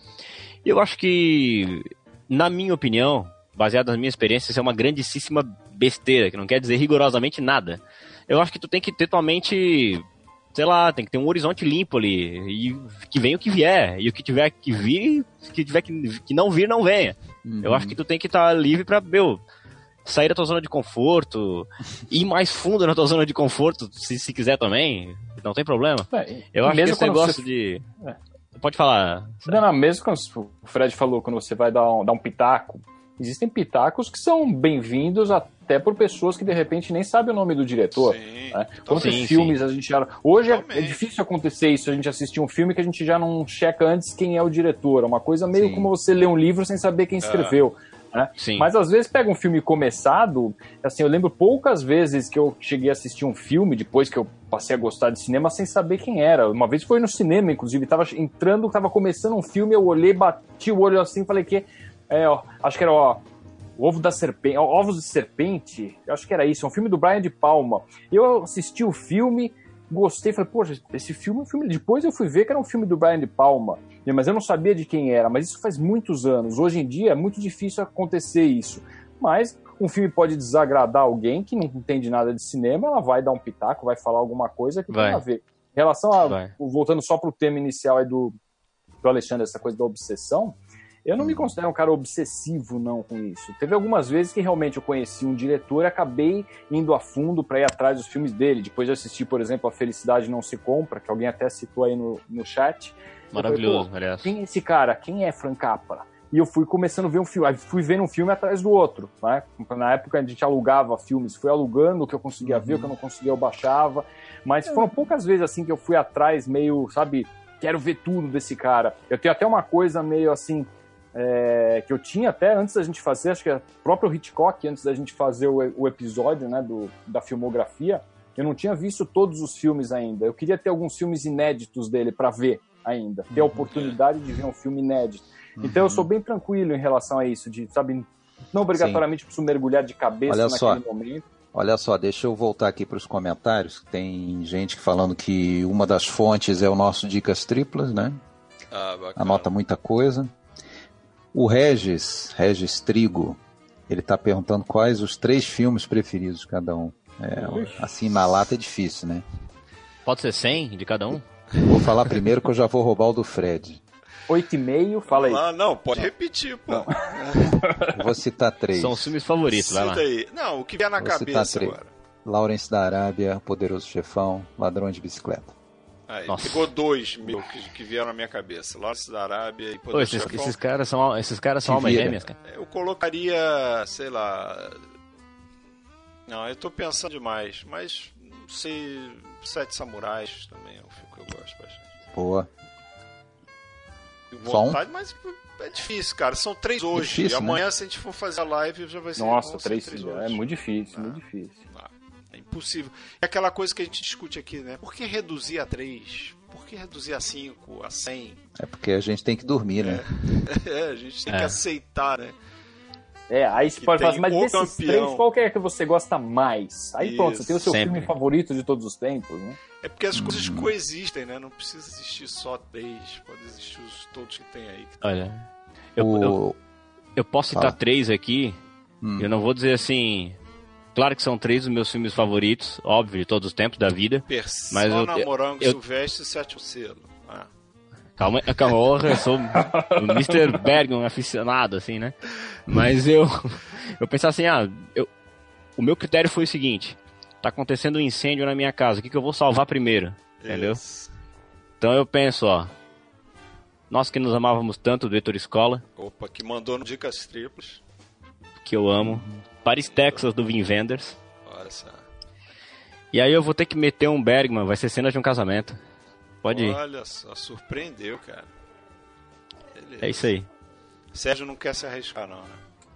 Eu acho que, na minha opinião, baseado nas minhas experiências, isso é uma grandíssima besteira, que não quer dizer rigorosamente nada. Eu acho que tu tem que ter tua mente, sei lá, tem que ter um horizonte limpo ali, e que venha o que vier, e o que tiver que vir, que tiver que, que não vir, não venha. Eu acho que tu tem que estar livre pra, meu, sair da tua zona de conforto, ir mais fundo na tua zona de conforto, se, se quiser também, não tem problema. É, Eu acho que esse negócio você- de... É. Pode falar. Não, não, mesmo quando o Fred falou, quando você vai dar um, dar um pitaco, existem pitacos que são bem-vindos até por pessoas que de repente nem sabem o nome do diretor. sim, né? Quantos Sim, filmes a gente já. Hoje é, é difícil acontecer isso, a gente assistir um filme que a gente já não checa antes quem é o diretor. É uma coisa meio Sim. como você ler um livro sem saber quem escreveu. né? Sim. Mas às vezes pega um filme começado, assim, eu lembro poucas vezes que eu cheguei a assistir um filme depois que eu passei a gostar de cinema sem saber quem era. Uma vez foi no cinema, inclusive, tava entrando, tava começando um filme, eu olhei, bati o olho assim, falei que é, ó, acho que era, ó, o Ovo da Serpente, Ovos de Serpente, eu acho que era isso, é um filme do Brian de Palma. Eu assisti o filme, gostei, falei, poxa, esse filme é um filme. Depois eu fui ver que era um filme do Brian de Palma, mas eu não sabia de quem era. Mas isso faz muitos anos. Hoje em dia é muito difícil acontecer isso. Mas um filme pode desagradar alguém que não entende nada de cinema, ela vai dar um pitaco, vai falar alguma coisa que Vai. tem a ver. Em relação a. Vai. Voltando só pro tema inicial aí do, do Alexandre, essa coisa da obsessão. Eu não me considero um cara obsessivo, não, com isso. Teve algumas vezes que realmente eu conheci um diretor e acabei indo a fundo para ir atrás dos filmes dele. Depois de assistir, por exemplo, A Felicidade Não Se Compra, que alguém até citou aí no, no chat. Falei, Maravilhoso, pô, aliás. quem é esse cara? Quem é Frank Capra? E eu fui começando a ver um filme, aí fui vendo um filme atrás do outro, né? Na época a gente alugava filmes, fui alugando o que eu conseguia ver, o que eu não conseguia eu baixava, mas foram poucas vezes assim que eu fui atrás meio, sabe, quero ver tudo desse cara. Eu tenho até uma coisa meio assim, é, que eu tinha até antes da gente fazer, acho que é o próprio Hitchcock, antes da gente fazer o, o episódio, né, do, da filmografia, eu não tinha visto todos os filmes ainda. Eu queria ter alguns filmes inéditos dele para ver ainda, ter a oportunidade de ver um filme inédito. Então eu sou bem tranquilo em relação a isso, de, sabe, não obrigatoriamente preciso mergulhar de cabeça Olha naquele só. momento. Olha só, deixa eu voltar aqui para os comentários. Tem gente falando que uma das fontes é o nosso Dicas Triplas, né? Ah, bacana. Anota muita coisa. O Regis, Regis Trigo, ele está perguntando quais os três filmes preferidos de cada um. É, assim, na lata é difícil, né? Pode ser 100 de cada um? Vou falar primeiro que eu já vou roubar o do Fred. Oito e meio, fala aí. Ah, não, pode repetir, pô. Vou citar três. São os filmes favoritos, vai lá. Cita aí. Não, o que vier na Vou cabeça três. agora. Lawrence da Arábia, Poderoso Chefão, Ladrão de Bicicleta. Aí, Nossa. pegou dois meu que, que vieram na minha cabeça. Lawrence da Arábia e Pô, esses, esses caras são, esses caras são almas gêmeas, cara. Eu colocaria, sei lá. Não, eu tô pensando demais, mas não sei. Sete Samurais também é um filme que eu gosto bastante. Boa. Um? vontade, mas é difícil, cara. São três hoje. difícil, né? Amanhã, se a gente for fazer a live, já vai ser. Nossa, três, três é hoje. muito difícil, Ah. muito difícil. É impossível. É aquela coisa que a gente discute aqui, né? Por que reduzir a 3? Por que reduzir a 5, a 100? É porque a gente tem que dormir, né? É, a gente tem É. que aceitar, né? É, aí você Que pode falar mas desses campeão. três, qual que é que você gosta mais? Aí pronto, Isso. você tem o seu Sempre. filme favorito de todos os tempos, né? É porque as coisas coexistem, né? Não precisa existir só três, pode existir os todos que tem aí. Olha, eu, O- eu, eu posso citar Fala. três aqui. Hum. Eu não vou dizer assim. Claro que são três dos meus filmes favoritos, óbvio, de todos os tempos da vida. Mas eu- Persona, Morango, eu- Silvestre e Sétimo Selo. Ah, Calma, calma, eu sou o Mr. Bergman aficionado, assim, né? Mas eu, eu pensava assim, ah, eu, o meu critério foi o seguinte: tá acontecendo um incêndio na minha casa, o que, que eu vou salvar primeiro? Entendeu? isso. Então eu penso, ó, nós que nos amávamos tanto do Heitor Escola, Opa, que mandou no Dicas Triplas. que eu amo, Paris, Texas, do Vin Wenders. Olha só. E aí eu vou ter que meter um Bergman, vai ser cena de um casamento. Pode ir. Olha só, surpreendeu, cara. Beleza. É isso aí. Sérgio não quer se arriscar, não, né?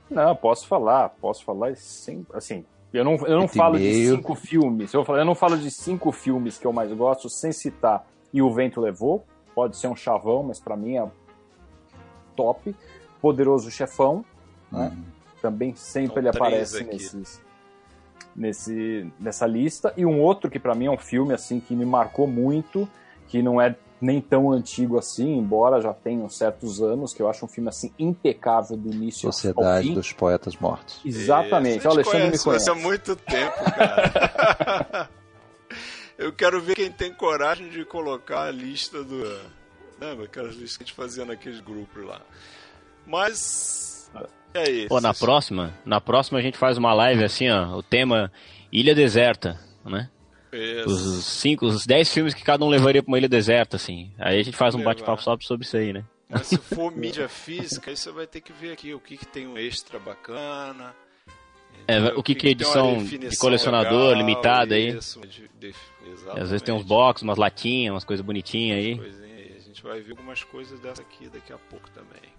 Não, posso falar, posso falar sem, assim, eu não, eu não falo de meio. cinco filmes, eu, falo- eu não falo de cinco filmes que eu mais gosto sem citar E o Vento Levou, pode ser um chavão, mas pra mim é top. Poderoso Chefão, né? Também sempre São ele aparece aqui. nesses, nesse, nessa lista. E um outro que pra mim é um filme assim que me marcou muito, que não é nem tão antigo assim, embora já tenha uns certos anos, que eu acho um filme assim impecável do início ao Sociedade fim. dos Poetas Mortos. Exatamente. Isso, O a gente Alexandre me conhece. Isso há muito tempo, cara. Eu quero ver quem tem coragem de colocar a lista do. Lembra aquelas listas que a gente fazia naqueles grupos lá. Mas. É isso. Pô, na próxima, na próxima a gente faz uma live assim, ó, o tema Ilha Deserta, né? Isso. Os cinco, os dez filmes que cada um levaria pra uma ilha deserta, assim. Aí a gente faz um bate-papo só sobre isso aí, né? Mas se for mídia física, aí você vai ter que ver aqui o que, que tem um extra bacana. É, o que que é edição de colecionador, legal, limitada aí. Isso, de, E às vezes tem uns box, umas latinhas, umas coisas bonitinhas aí. Aí. A gente vai ver algumas coisas dessa aqui daqui a pouco também.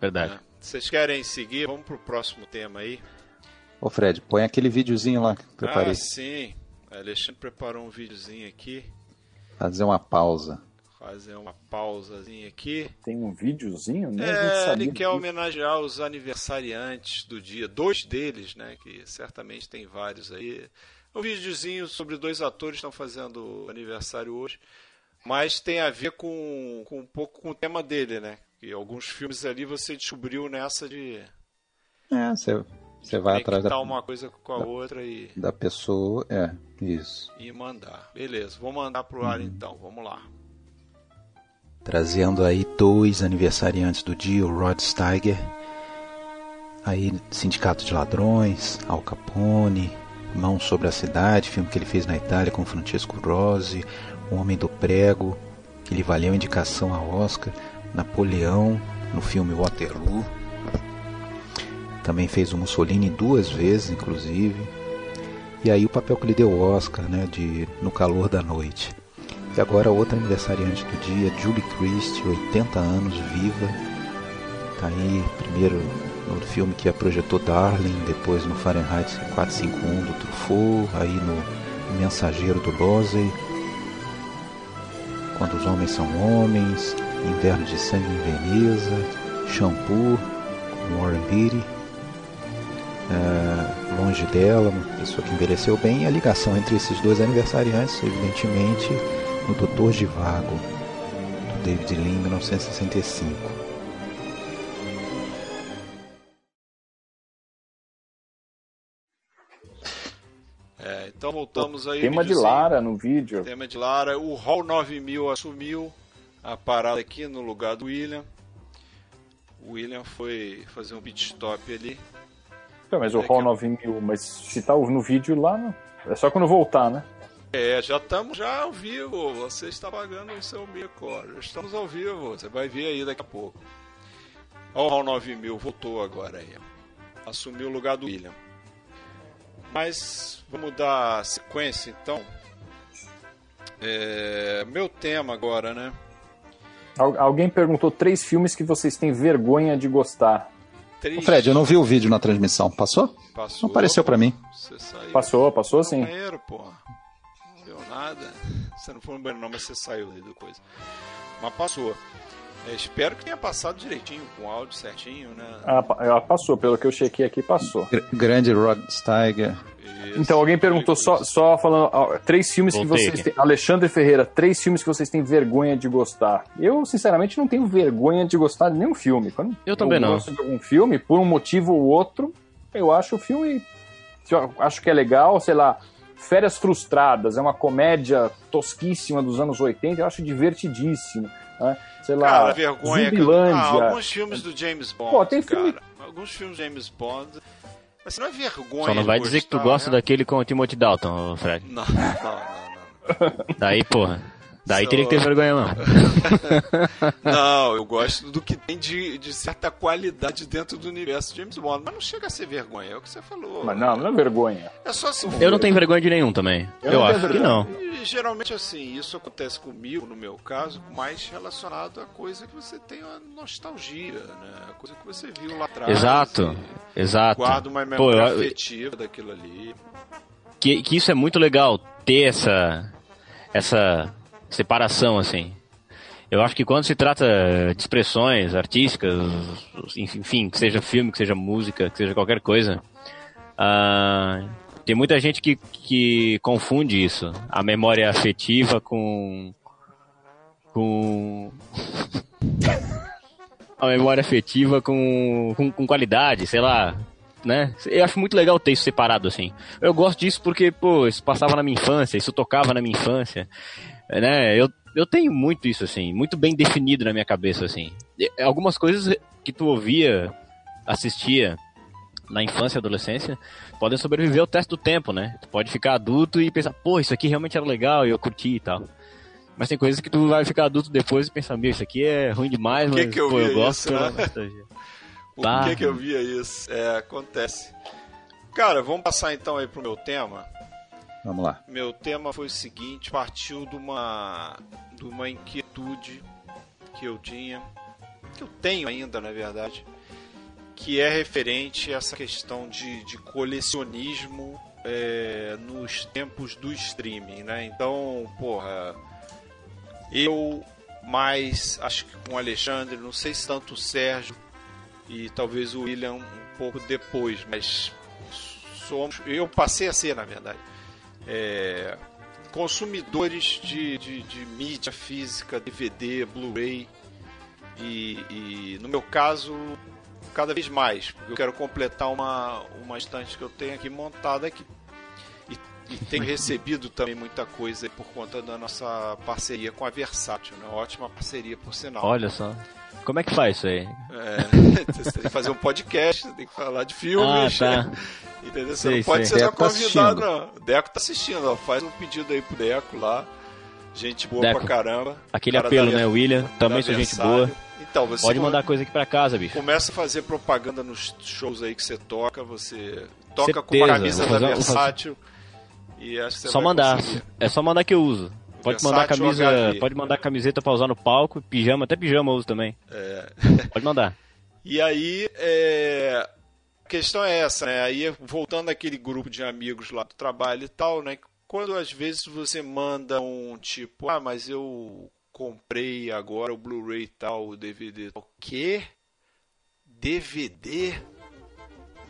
Verdade. né? Vocês querem seguir? Vamos pro próximo tema aí. Ô Fred, põe aquele videozinho lá que eu preparei. Ah, sim. Alexandre preparou um videozinho aqui. Fazer uma pausa. Fazer uma pausazinha aqui. Tem um videozinho, né? É, ele quer disso. homenagear os aniversariantes do dia. Dois deles, né? Que certamente tem vários aí. Um videozinho sobre dois atores que estão fazendo aniversário hoje. Mas tem a ver com, com um pouco com o tema dele, né? Que alguns filmes ali você descobriu nessa de. É, você, você vai atrás da, uma coisa com a outra e, da pessoa. É, isso. e mandar. Beleza, vou mandar pro ar então. Vamos lá. Trazendo aí dois aniversariantes do dia, o Rod Steiger, aí Sindicato de Ladrões, Al Capone, Mão sobre a Cidade, filme que ele fez na Itália com Francesco Rosi, O Homem do Prego, que lhe valeu indicação a Oscar, Napoleão, no filme Waterloo. Também fez o Mussolini duas vezes, inclusive. E aí o papel que lhe deu o Oscar, né, de No Calor da Noite. E agora outra aniversariante do dia, Julie Christie, 80 anos, viva. Tá aí, primeiro no filme que a projetou Darling, depois no Fahrenheit 451 do Truffaut, aí no Mensageiro do Losey, Quando os Homens São Homens, Inverno de Sangue em Veneza, Shampoo, com Warren Beatty, é, Longe dela, uma pessoa que envelheceu bem, e a ligação entre esses dois aniversariantes, evidentemente, no Doutor Givago, do David Lean, 1965. É, então voltamos aí. Tema de. Lara no vídeo. Tema de Lara. O Hall 9000 assumiu a parada aqui no lugar do William. O William foi fazer um pit stop ali. Então, mas o É Hall que- 9000, mas se tá no vídeo lá, não. é só quando voltar, né? É, já estamos já ao vivo. Você está pagando o seu mico. Já estamos ao vivo. Você vai ver aí daqui a pouco. Ó, o Hall 9000 voltou agora aí. Assumiu o lugar do William. Mas vamos dar sequência então. É, meu tema agora, né? Al- alguém perguntou três filmes que vocês têm vergonha de gostar. Três. Fred, eu não vi o vídeo na transmissão, passou? Passou, Não apareceu pra mim. Você saiu. Passou, passou sim. banheiro, pô. Não deu nada. Você não foi no banheiro não, mas você saiu aí do coisa. Mas passou. É, espero que tenha passado direitinho, com o áudio certinho, né? Ah, ela passou, pelo que eu chequei aqui, passou. Gr- Grande Rod Steiger. Isso. Então, alguém perguntou só, só falando, ó, três filmes que Voltei vocês aqui. têm. Alexandre Ferreira, três filmes que vocês têm vergonha de gostar. Eu, sinceramente, não tenho vergonha de gostar de nenhum filme. Quando Eu também não. gosto de algum filme, por um motivo ou outro, eu acho o filme. eu acho que é legal, sei lá. Férias Frustradas, é uma comédia tosquíssima dos anos 80, eu acho divertidíssimo. Né? Sei lá, Cara, vergonha. Zumbilândia. Ah, alguns filmes do James Bond. Pô, tem cara. filme- Alguns filmes do James Bond. Mas não é vergonha. Só não vai dizer que tu gosta né? daquele com o Timothy Dalton, Fred. Não, não, não, não. Daí, porra. Daí Só- teria que ter vergonha, não. Não, eu gosto do que tem de, de certa qualidade dentro do universo de James Bond. Mas não chega a ser vergonha, é o que você falou. Mas não, não é vergonha. É só se Eu não tenho vergonha de nenhum também. Eu Eu, acho que não. E geralmente assim, isso acontece comigo, no meu caso, mais relacionado a coisa que você tem uma nostalgia, né? Coisa que você viu lá atrás. Exato, e exato. Guarda uma Pô, memória eu- afetiva daquilo ali. que, que isso é muito legal ter essa essa separação assim. Eu acho que quando se trata de expressões artísticas, enfim, que seja filme, que seja música, que seja qualquer coisa, ah, tem muita gente que, que confunde isso, a memória afetiva com com a memória afetiva com, com, com qualidade, sei lá, né? Eu acho muito legal ter isso separado, assim. Eu gosto disso porque, pô, isso passava na minha infância, isso tocava na minha infância, né? Eu, eu tenho muito isso, assim, muito bem definido na minha cabeça, assim. E Algumas coisas que tu ouvia, assistia na infância e adolescência podem sobreviver ao teste do tempo, né? Tu pode ficar adulto e pensar, pô, isso aqui realmente era legal e eu curti e tal. Mas tem coisas que tu vai ficar adulto depois e pensar, meu, isso aqui é ruim demais, Por que mas que eu pô, eu gosto isso, né? Por que, que eu via isso? É, acontece. Cara, vamos passar então aí pro meu tema. Vamos lá. Meu tema foi o seguinte, partiu de uma, de uma inquietude que eu tinha, que eu tenho ainda, na verdade, que é referente a essa questão de, de colecionismo é, nos tempos do streaming, né? Então, porra, eu mais, acho que com o Alexandre, não sei se tanto o Sérgio e talvez o William um pouco depois, mas somos, eu passei a ser, na verdade, é, consumidores de, de, de mídia física, DVD, Blu-ray e, e, no meu caso cada vez mais, porque eu quero completar uma, uma estante que eu tenho aqui montada aqui. E, e tenho recebido também muita coisa por conta da nossa parceria com a Versátil, né? Ótima parceria, por sinal. Olha só. Como é que faz isso aí? É, você tem que fazer um podcast, você tem que falar de filmes. Ah, tá. Entendeu? Você Sei, não pode sei. ser só Deco tá convidado, não. O Deco tá assistindo, ó. Faz um pedido aí pro Deco lá. Gente boa Deco, pra caramba. Aquele Cara apelo, da- né, William? Também sou gente boa. Então, você Pode mandar coisa aqui pra casa, bicho. começa a fazer propaganda nos shows aí que você toca, você toca com Certeza, uma camisa da Versátil. E acho que você Só mandar. conseguir. É só mandar que eu uso. Pode mandar camisa, pode mandar camiseta pra usar no palco, pijama, até pijama eu uso também. É. Pode mandar. E aí, é... a questão é essa, né? Aí, voltando àquele grupo de amigos lá do trabalho e tal, né? Quando às vezes você manda um tipo, ah, mas eu comprei agora o Blu-ray e tal, o DVD. O quê? DVD?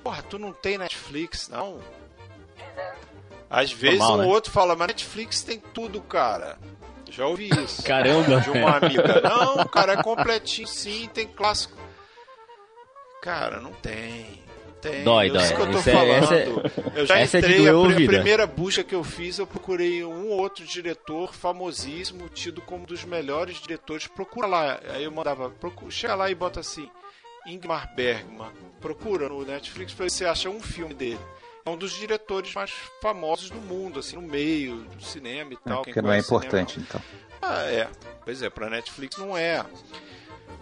Porra, tu não tem Netflix, não? Às vezes Normal, um né? outro fala, mas Netflix tem tudo, cara. Já ouvi isso Caramba. de uma amiga. Não, cara, é completinho sim, tem clássico. Cara, não tem. não Tem. Dói, É dói. Isso que eu tô Essa é- falando. essa eu já essa é entrei, doer a ouvido. primeira busca que eu fiz, eu procurei um ou outro diretor famosíssimo, tido como um dos melhores diretores. Procura lá. Aí eu mandava, procura, chega lá e bota assim, Ingmar Bergman. Procura no Netflix pra ver se você acha um filme dele. É um dos diretores mais famosos do mundo, assim, no meio do cinema e tal. Quem Porque não é conhece cinema, importante, então. ah, é. Pois é, pra Netflix não é.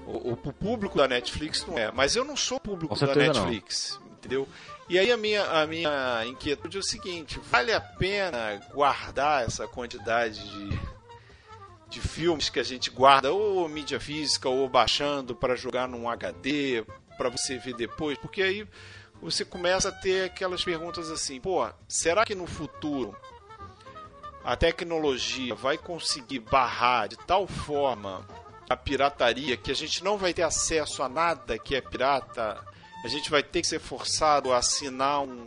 O, o público da Netflix não é. Mas eu não sou público da certeza não. Netflix, entendeu? E aí a minha, a minha inquietude é o seguinte: vale a pena guardar essa quantidade de, de filmes que a gente guarda, ou mídia física, ou baixando para jogar num HD, para você ver depois? Porque aí você começa a ter aquelas perguntas assim: pô, será que no futuro a tecnologia vai conseguir barrar de tal forma a pirataria, que a gente não vai ter acesso a nada que é pirata, a gente vai ter que ser forçado a assinar um,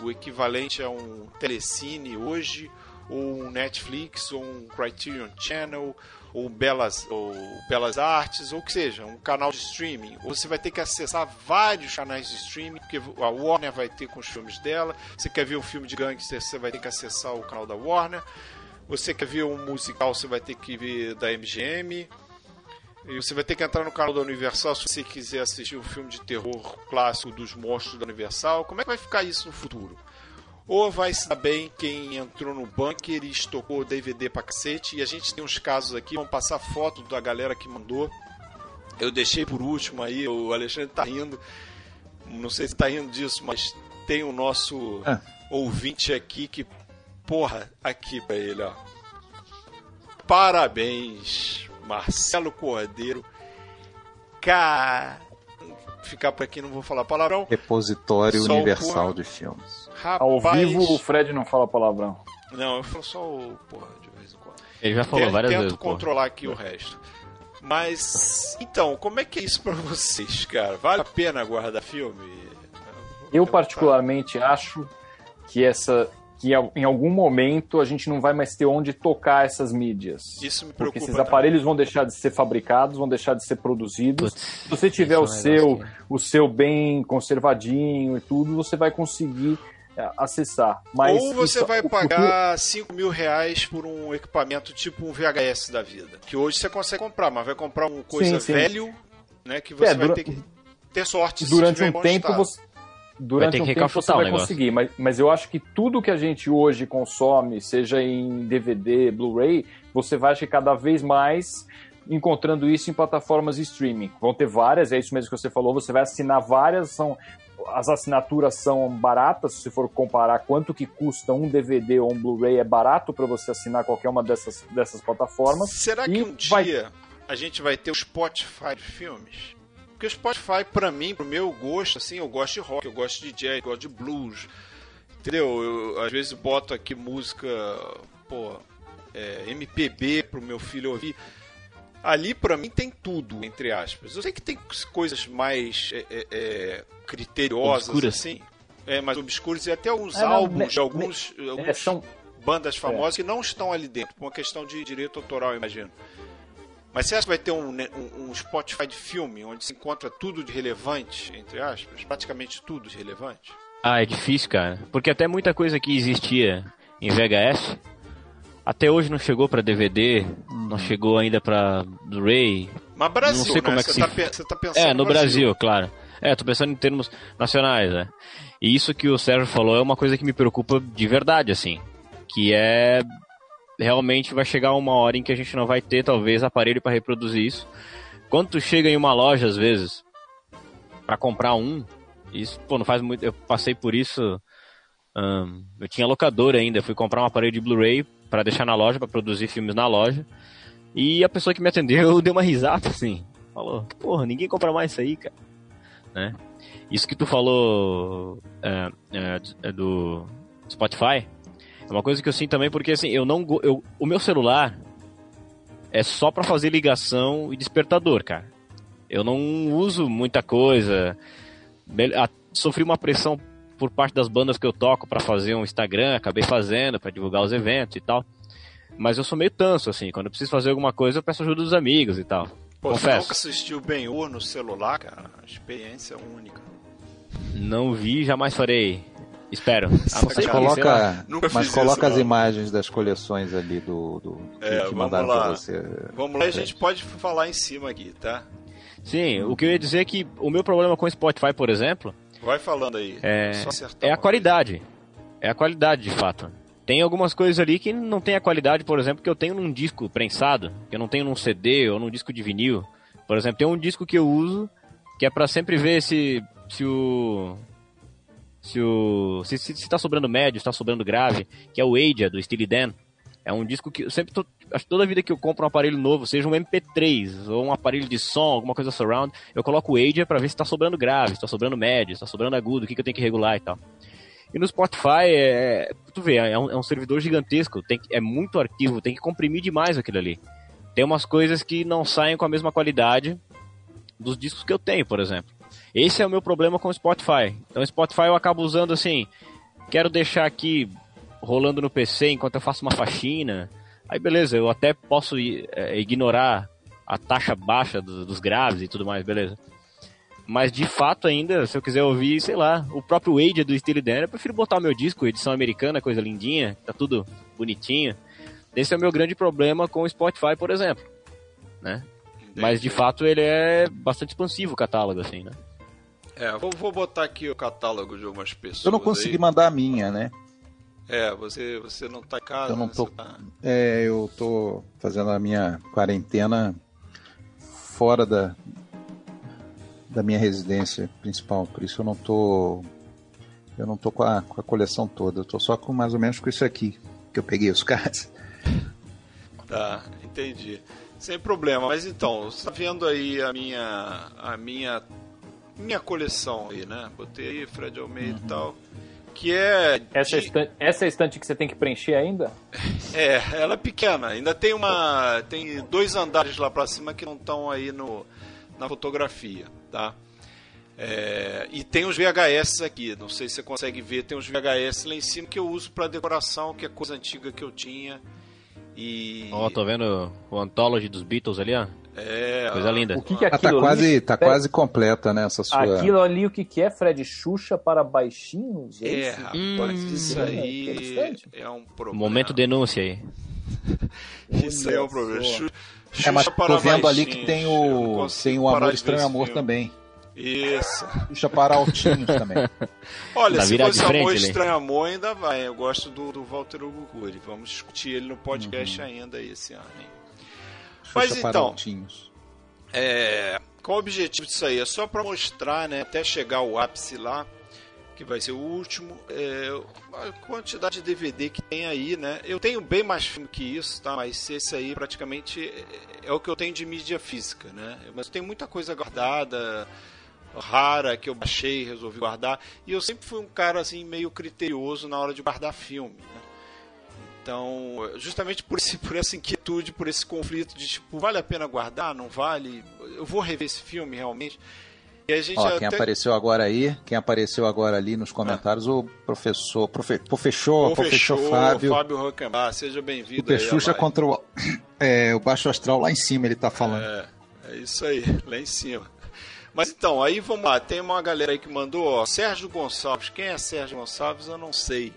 o equivalente a um telecine hoje, ou um Netflix, ou um Criterion Channel, ou Belas, ou Belas Artes, ou o que seja, um canal de streaming. Você vai ter que acessar vários canais de streaming, porque a Warner vai ter com os filmes dela. Você quer ver um filme de gangster, você vai ter que acessar o canal da Warner. Você quer ver um musical, você vai ter que ver da MGM. E você vai ter que entrar no canal da Universal se você quiser assistir um filme de terror clássico dos monstros da Universal. Como é que vai ficar isso no futuro? Ou vai se dar bem quem entrou no bunker e estocou o DVD pra cacete. E a gente tem uns casos aqui, vamos passar foto da galera que mandou. Eu deixei por último aí, o Alexandre tá rindo. Não sei se tá rindo disso, mas tem o nosso Ah. ouvinte aqui que, porra, aqui pra ele, ó. Parabéns, Marcelo Cordeiro. Cara. Ficar por aqui, não vou falar palavrão. Repositório Só universal de filmes. Ao Rapaz, vivo, o Fred não fala palavrão. Não, eu falo só o porra de vez em quando. Ele já falou Tento- várias tento vezes, pô. controlar aqui o resto. Mas, então, como é que é isso pra vocês, cara? Vale a pena guardar filme? Eu particularmente acho que essa que em algum momento a gente não vai mais ter onde tocar essas mídias. Isso me Porque preocupa. esses também. aparelhos vão deixar de ser fabricados, vão deixar de ser produzidos. Putz, Se você tiver o é seu, o seu bem conservadinho e tudo, você vai conseguir acessar. Mas Ou você isso- vai o pagar 5 mil reais por um equipamento tipo um VHS da vida. Que hoje você consegue comprar, mas vai comprar uma coisa Sim, sim. velho, né? Que você É, vai dura- ter que ter sorte. se durante um bom tempo estado. você durante ter um que tempo você o vai negócio. conseguir, mas, mas eu acho que tudo que a gente hoje consome, seja em DVD, Blu-ray, você vai que cada vez mais encontrando isso em plataformas de streaming. Vão ter várias, é isso mesmo que você falou, você vai assinar várias, são as assinaturas são baratas, se for comparar quanto que custa um DVD ou um Blu-ray, é barato para você assinar qualquer uma dessas, dessas plataformas. Será que um vai- dia a gente vai ter o Spotify de filmes? Porque o Spotify, pra mim, pro meu gosto, assim, eu gosto de rock, eu gosto de jazz, eu gosto de blues. Entendeu? Eu, às vezes boto aqui música, pô, é, MPB pro meu filho ouvir. Ali, pra mim, tem tudo, entre aspas. Eu sei que tem coisas mais é, é, é, criteriosas, Obscuras. assim. É, mais obscuras. E até alguns É, não, álbuns de alguns, É, alguns são, bandas famosas que não estão ali dentro, por uma questão de direito autoral, eu imagino. Mas você acha que vai ter um, ne- um- um Spotify de filme onde se encontra tudo de relevante, entre aspas? Praticamente tudo de relevante? Ah, é difícil, cara. Porque até muita coisa que existia em VHS, até hoje não chegou pra DVD, não chegou ainda pra Blu-ray. Mas Brasil, Não sei como né? é que você, se- tá, você tá pensando É, no Brasil, claro. É, tô pensando em termos nacionais, né? E isso que o Sérgio falou é uma coisa que me preocupa de verdade, assim. Que é. Realmente vai chegar uma hora em que a gente não vai ter, talvez, aparelho pra reproduzir isso. Quando tu chega em uma loja, às vezes, pra comprar um, isso, pô, não faz muito. Eu passei por isso. eu tinha locadora ainda, fui comprar um aparelho de Blu-ray pra deixar na loja, pra produzir filmes na loja. E a pessoa que me atendeu deu uma risada, assim. Falou, porra, ninguém compra mais isso aí, cara. Né? Isso que tu falou é, é, é do Spotify é uma coisa que eu sinto também, porque assim, eu não. Eu, o meu celular é só pra fazer ligação e despertador, cara. Eu não uso muita coisa. Sofri uma pressão por parte das bandas que eu toco pra fazer um Instagram, acabei fazendo pra divulgar os eventos e tal. Mas eu sou meio tanso, assim. Quando eu preciso fazer alguma coisa, eu peço ajuda dos amigos e tal. Pô, você Confesso. nunca assistiu Ben-Hur no celular, cara? A experiência é única. Não vi, jamais farei. Espero. A não ser Mas que, coloca, mas coloca isso, as imagens das coleções ali do, do que, É, que vamos mandaram lá. pra você. Vamos lá, a gente pode falar em cima aqui, tá? Sim, o que eu ia dizer é que o meu problema com o Spotify, por exemplo, Vai falando aí. É- é a qualidade. É a qualidade, de fato. Tem algumas coisas ali que não tem a qualidade, por exemplo, que eu tenho num disco prensado, que eu não tenho num CD ou num disco de vinil. Por exemplo, tem um disco que eu uso que é pra sempre ver se se o se o se, se, se tá sobrando médio, se tá sobrando grave, que é o Adia do Steely Dan. É um disco que eu sempre tô, acho toda vida que eu compro um aparelho novo, seja um MP3 ou um aparelho de som, alguma coisa surround, eu coloco o Adia pra ver se tá sobrando grave, se tá sobrando médio, se tá sobrando agudo, o que, que eu tenho que regular e tal. E no Spotify, é, tu vê, é um, é um servidor gigantesco, tem, é muito arquivo, tem que comprimir demais aquilo ali. tem umas coisas que não saem com a mesma qualidade dos discos que eu tenho, por exemplo. Esse é o meu problema com o Spotify. Então, o Spotify eu acabo usando assim, quero deixar aqui rolando no PC enquanto eu faço uma faxina. Aí beleza, eu até posso é, ignorar a taxa baixa dos, dos graves e tudo mais, beleza. Mas de fato ainda, se eu quiser ouvir, sei lá, o próprio Wade do Steely Dan, eu prefiro botar o meu disco, edição americana, coisa lindinha, tá tudo bonitinho. Esse é o meu grande problema com o Spotify, por exemplo, né? Mas de fato ele é bastante expansivo o catálogo, assim, né? É, vou, vou botar aqui o catálogo de algumas pessoas. Eu não consegui aí. mandar a minha, né? É, você, você não tá em casa. Eu não né? tô. Tá- É, eu tô fazendo a minha quarentena fora da, da minha residência principal, por isso eu não tô. Eu não tô com a, com a coleção toda, eu tô só com mais ou menos com isso aqui, que eu peguei os caras. Tá, entendi. Sem problema. Mas então, você tá vendo aí a minha a minha minha coleção aí, né? Botei aí Fred Almeida e tal, que é Essa, de- estante, essa é a estante que você tem que preencher ainda? é, ela é pequena. Ainda tem uma tem dois andares lá pra cima que não estão aí no na fotografia, tá? É, e tem os VHS aqui, não sei se você consegue ver, tem os VHS lá em cima que eu uso pra decoração, que é coisa antiga que eu tinha. E Ó, tô vendo o Anthology dos Beatles ali, ó. É, Coisa linda. O que, que é Ah, tá aquilo quase, ali? tá quase completa, né? Essa sua. Aquilo ali, o que, que é, Fred? Xuxa para baixinhos? É, É, isso? rapaz, Hum, isso aí interessante. é um problema. Momento denúncia aí. Isso aí é um problema. só. Xu- É, mas Xuxa tô vendo ali que tem o, tem o Amor Estranho Amor filme. também. Isso. Puxa para altinhos também. Olha, Tá se fosse de frente Amor ali. Estranho Amor, ainda vai. Eu gosto do, do Walter Hugo Cury. Vamos discutir ele no podcast Uhum. ainda esse ano. Hein? Mas então. É, qual o objetivo disso aí? É só para mostrar, né, até chegar ao ápice lá, que vai ser o último, é, a quantidade de DVD que tem aí, né? Eu tenho bem mais filme que isso, tá? Mas esse aí praticamente é, é o que eu tenho de mídia física, né? Mas tem muita coisa guardada, rara que eu baixei, resolvi guardar. E eu sempre fui um cara assim meio criterioso na hora de guardar filme? Então, justamente por, esse, por essa inquietude, por esse conflito de tipo, vale a pena guardar? Não vale? Eu vou rever esse filme realmente? E a gente Ó, quem até... apareceu agora aí, quem apareceu agora ali nos comentários, o professor, profe, professor, professor Fábio. Fábio Rockenbach, seja O bem-vindo. à Peixuxa contra o, é, o Baixo Astral lá em cima, ele tá falando. É, é isso aí, lá em cima. Mas então, aí vamos lá, tem uma galera aí que mandou, ó, Sérgio Gonçalves. Quem é Sérgio Gonçalves? Eu não sei.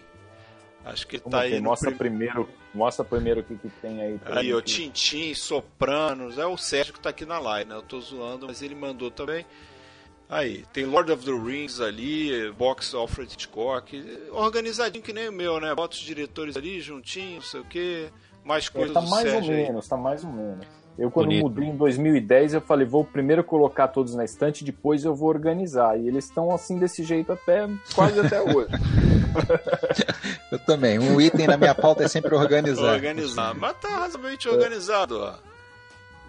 Acho que Vamos tá aí mostra prim- primeiro, mostra primeiro o que, que tem aí. Aí, ó, gente. Tintim, Sopranos, é o Sérgio que tá aqui na live, né? Eu tô zoando, mas ele mandou também. Aí, tem Lord of the Rings ali, Box Alfred Hitchcock, organizadinho que nem o meu, né? Bota os diretores ali juntinho, não sei o quê, mais É, coisas tá do mais ou Sérgio aí. menos, tá mais ou menos. Eu, quando Bonito. mudei em 2010, eu falei, vou primeiro colocar todos na estante, depois eu vou organizar. E eles estão assim, desse jeito, até quase até hoje. Eu também. Um item na minha pauta é sempre organizar. Organizar. Mas tá razoavelmente organizado, ó.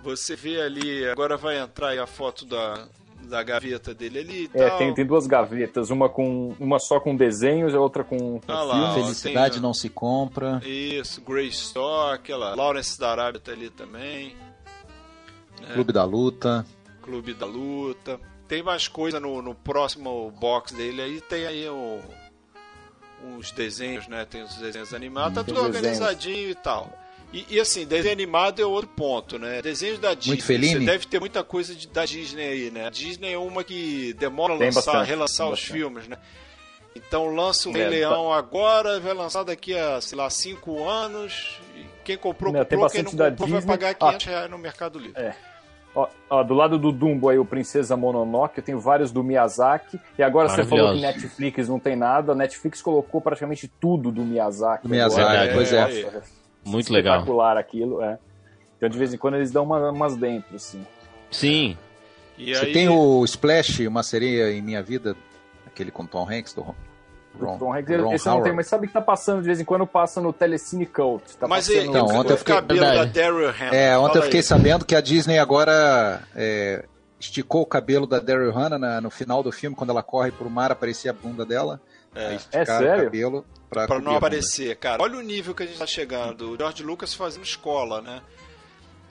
Você vê ali, agora vai entrar aí a foto da, da gaveta dele ali e É, tal. tem, tem duas gavetas, uma com uma só com desenhos e a outra com, com Ah lá, filmes. ó. Felicidade tem- não se compra. Isso, Grey Stock, ela, Lawrence da Arábia tá ali também. Clube da Luta. Clube da Luta. Tem mais coisa no, no próximo box dele aí, tem aí o, uns desenhos, né? Tem os desenhos animados, tá Tem tudo desenhos. organizadinho e tal. E, e, assim, desenho animado é outro ponto, né? Desenhos da Disney. Fellini? Você deve ter muita coisa de- da Disney aí, né? A Disney é uma que demora a lançar, bastante, relançar os bastante. filmes, né? Então lança o É, Rei tá- Leão agora, vai lançar daqui a, sei lá, 5 anos. E quem comprou, Não, tem comprou. Quem não bastante da comprou vai Disney. pagar Ah. 500 reais no Mercado Livre. É. Ó, ó, do lado do Dumbo aí, o Princesa Mononoke, eu tenho vários do Miyazaki. E agora você falou que. Netflix não tem nada. A Netflix colocou praticamente tudo do Miyazaki. Do Miyazaki, agora. pois é. é. Muito legal. Espetacular aquilo, é. Então de vez em quando eles dão uma- umas dentro, assim. Sim, E Você aí, tem o Splash, Uma Sereia em Minha Vida, aquele com Tom Hanks, do Ron, Hanks, Ron esse eu não Howard. tem, mas sabe que tá passando de vez em quando, passa no Telecine Cult. Tá Mas passando... Então, ontem eu fiquei- cabelo da. Daryl Hannah? É, ontem Fala eu fiquei aí. sabendo que a Disney agora é, esticou o cabelo da Daryl Hannah na- no final do filme, quando ela corre pro mar, aparecia a bunda dela. É. Aí esticaram sério? o cabelo pra, Pra não aparecer, cara. Olha o nível que a gente tá chegando. O George Lucas fazendo escola, né?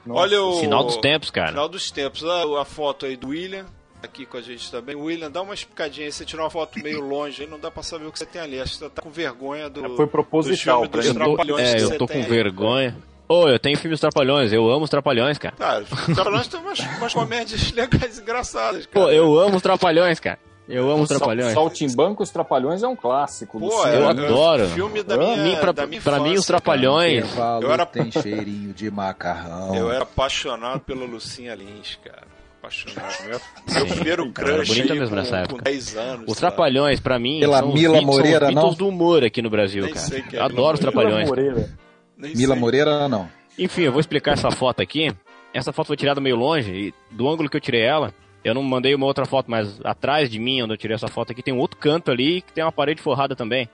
Olha o. Sinal dos tempos, cara. Final dos tempos. A, a foto aí do William, aqui com a gente também. William, dá uma explicadinha aí. Você tirou uma foto meio longe aí, não dá pra saber o que você tem ali. Acho que você tá com vergonha do. Foi proposital dos pra filmes ele. dos Trapalhões é, que eu você tô com tem vergonha. Ô, eu tenho filmes Trapalhões, eu amo os Trapalhões, cara. Cara, os Trapalhões tem umas, umas comédias legais, engraçadas, cara. Pô, eu amo os Trapalhões, cara. Eu amo os Trapalhões. Saltimbancos Trapalhões é um clássico. Pô, Luciano. eu é- adoro. É filme da minha, mim, pra- da minha pra mim, os infância, Trapalhões- Eu era- tem cheirinho de macarrão. Eu era apaixonado pela Lucinha Lins, cara. Apaixonado. Meu, meu primeiro crush bonita aí mesmo com, nessa com época. 10 anos. Os? Trapalhões, pra mim, Pela são os Mila Beatles- Moreira, são os Beatles não? do humor aqui no Brasil, Nem cara. é Eu adoro os Mila Trapalhões. Moreira. Nem Mila sei. Moreira, não. Enfim, eu vou explicar essa foto aqui. Essa foto foi tirada meio longe e do ângulo que eu tirei ela, eu não mandei uma outra foto, mas atrás de mim, onde eu tirei essa foto aqui, tem um outro canto ali que tem uma parede forrada também.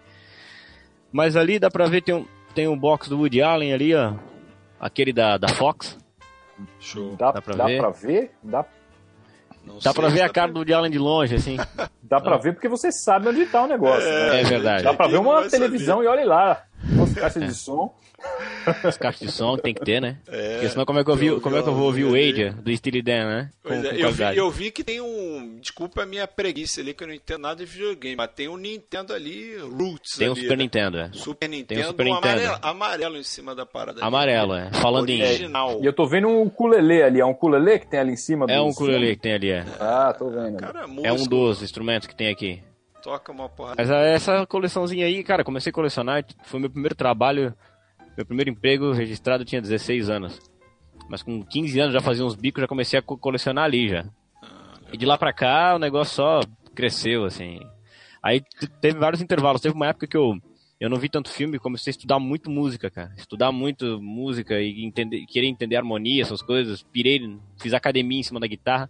Mas ali dá pra ver, tem um, tem um box do Woody Allen ali, ó. Aquele da, da Fox. Show. Dá, Dá pra dá ver? pra ver? Dá, Não Dá sei pra ver a cara do Woody Allen de longe, assim. dá pra ver porque você sabe onde tá o negócio. né? É verdade. Dá pra ver uma televisão e olha lá. As caixas de som. As caixas de som tem que ter, né? É, Porque senão como é que eu, vi, como é que eu vou ouvir o Aja do Steely Dan, né? Com, é, com eu, vi, eu vi que tem um. Desculpa a minha preguiça ali, que eu não entendo nada de videogame, mas tem um Nintendo ali, Roots. Tem um ali, Super né? Nintendo, é. Super Nintendo, Super um Nintendo. Amarelo, amarelo em cima da parada. ali. Amarelo, é. Falando em... Original. E eu tô vendo um ukulele ali. É um ukulele que tem ali em cima do É um ukulele que tem ali, é. Ah, tô vendo. Cara, É um músico, dos instrumentos que tem aqui. Toca uma porrada. Mas essa coleçãozinha aí, cara, comecei a colecionar, foi meu primeiro trabalho, meu primeiro emprego registrado tinha 16 anos. Mas com 15 anos já fazia uns bicos, já comecei a co- colecionar ali já. E de lá pra cá o negócio só cresceu, assim. Aí teve vários intervalos, teve uma época que eu, eu não vi tanto filme, comecei a estudar muito música, cara. Estudar muito música e entender, querer entender harmonia, essas coisas. Pirei, fiz academia em cima da guitarra.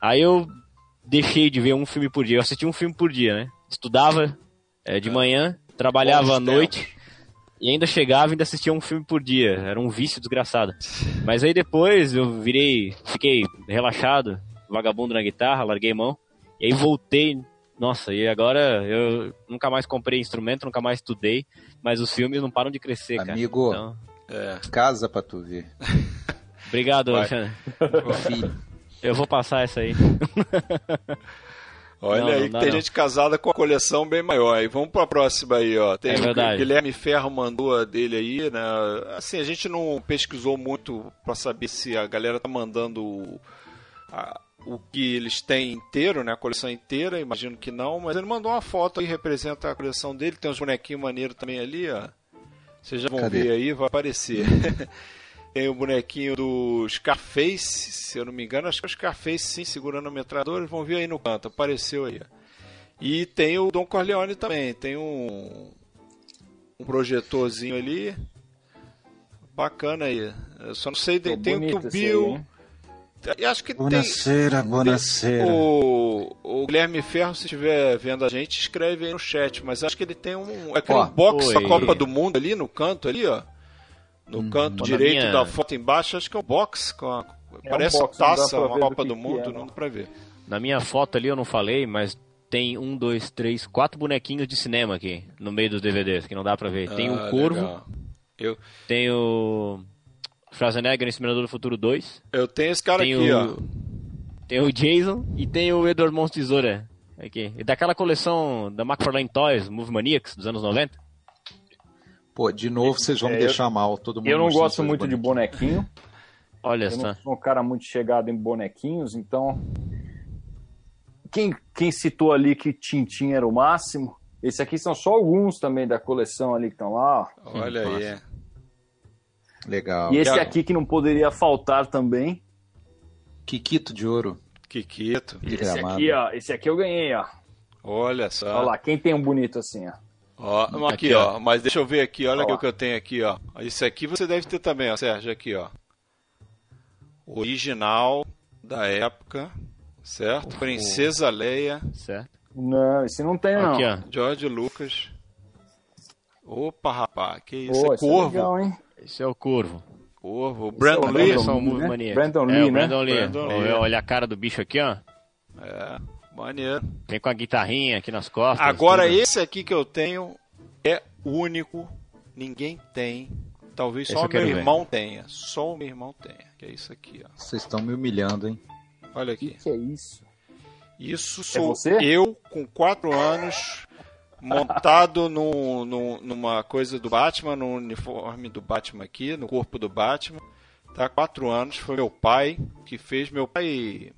Aí eu deixei de ver um filme por dia. Eu assistia um filme por dia, né? Estudava eh, de manhã, trabalhava à noite e ainda chegava e ainda assistia um filme por dia. Era um vício desgraçado. Mas aí depois eu virei, fiquei relaxado, vagabundo na guitarra, larguei mão. E aí voltei. Nossa, e agora eu nunca mais comprei instrumento, nunca mais estudei, mas os filmes não param de crescer, cara. Amigo. Então, É. Casa pra tu ver. obrigado, Vai. Alexandre. Filho. Eu vou passar essa aí. Olha Não, aí não tem não. gente casada com a coleção bem maior. E vamos pra próxima aí, ó. Tem É o verdade. Guilherme Ferro mandou a dele aí, né? Assim, a gente não pesquisou muito pra saber se a galera tá mandando o, a- o que eles têm inteiro, né? A coleção inteira, imagino que não, mas ele mandou uma foto aí, representa a coleção dele. Tem uns bonequinhos maneiros também ali, ó. Vocês já vão Cadê? ver aí, vai aparecer. Tem o bonequinho do Scarface, se eu não me engano, acho que é o Scarface sim, segurando a metralhadora, eles vão ver aí no canto, apareceu aí. ó. E tem o Don Corleone também, tem um, um projetorzinho ali, bacana aí. Eu só não sei, tem, tem o que o aí, Bill, hein? e acho que tem... Buonasera, buonasera. O, o Guilherme Ferro, se estiver vendo a gente, escreve aí no chat. Mas acho que ele tem um. É aquele Ó, box da. Copa do Mundo ali no canto ali, ó. No canto Pô, na direito minha- da foto embaixo, acho que é um box com a. É um parece box, não dá taça, uma do Copa do que Mundo, é, não não. dá pra ver. Na minha foto ali eu não falei, mas tem um, dois, três, quatro bonequinhos de cinema aqui no meio dos DVDs, que não dá pra ver. Tem Ah, o Corvo, legal. Eu, tem o Schwarzenegger em Exterminador do Futuro 2, eu tenho esse cara tem aqui, o ó. tem o Jason e tem o Edward Mãos Tesoura. Aqui. E daquela coleção da McFarlane Toys, Movie Maniacs, dos anos 90. Pô, de novo vocês vão É, me eu- deixar mal. Todo mundo Eu não gosto muito de bonequinho. Olha Eu só. não sou um cara muito chegado em bonequinhos, então. Quem, quem citou ali que Tintin era o máximo? Esse aqui são só alguns também da coleção ali que estão lá. ó. Olha aí. Nossa. é. Legal. E esse aqui que não poderia faltar também. Kikito de ouro. Kikito. De Esse gramado. aqui, ó. Esse aqui eu ganhei, ó. Olha só. Olha lá, quem tem um bonito assim, ó. Ó, Aqui, aqui, ó. ó. Mas deixa eu ver aqui, olha o que eu tenho aqui, ó. Esse aqui você deve ter também, ó, Sérgio, aqui, ó. Original da época, certo? Princesa Leia, Certo. Não, esse não tem, não. Aqui, ó. George Lucas. Opa, rapaz, que isso? Pô, é é Corvo. legal, hein? Esse é o Corvo. Corvo. é Brandon o Lee. Brandon. Lee, né? Maniacs. Brandon é, Lee, o né? Brandon Lee. Brandon Lee. Olha- Olha a cara do bicho aqui, ó. É, maneiro. Vem com a guitarrinha aqui nas costas. Agora, tudo. esse aqui que eu tenho é único. Ninguém tem. talvez Esse só o meu quero ver. irmão tenha. Só o meu irmão tenha. Que é isso aqui, ó. Vocês estão me humilhando, hein? Olha O que, aqui. que é isso? Isso sou você? eu com quatro anos montado no, no- numa coisa do Batman, no uniforme do Batman aqui, no corpo do Batman. Tá, quatro anos, foi meu pai que fez. Meu pai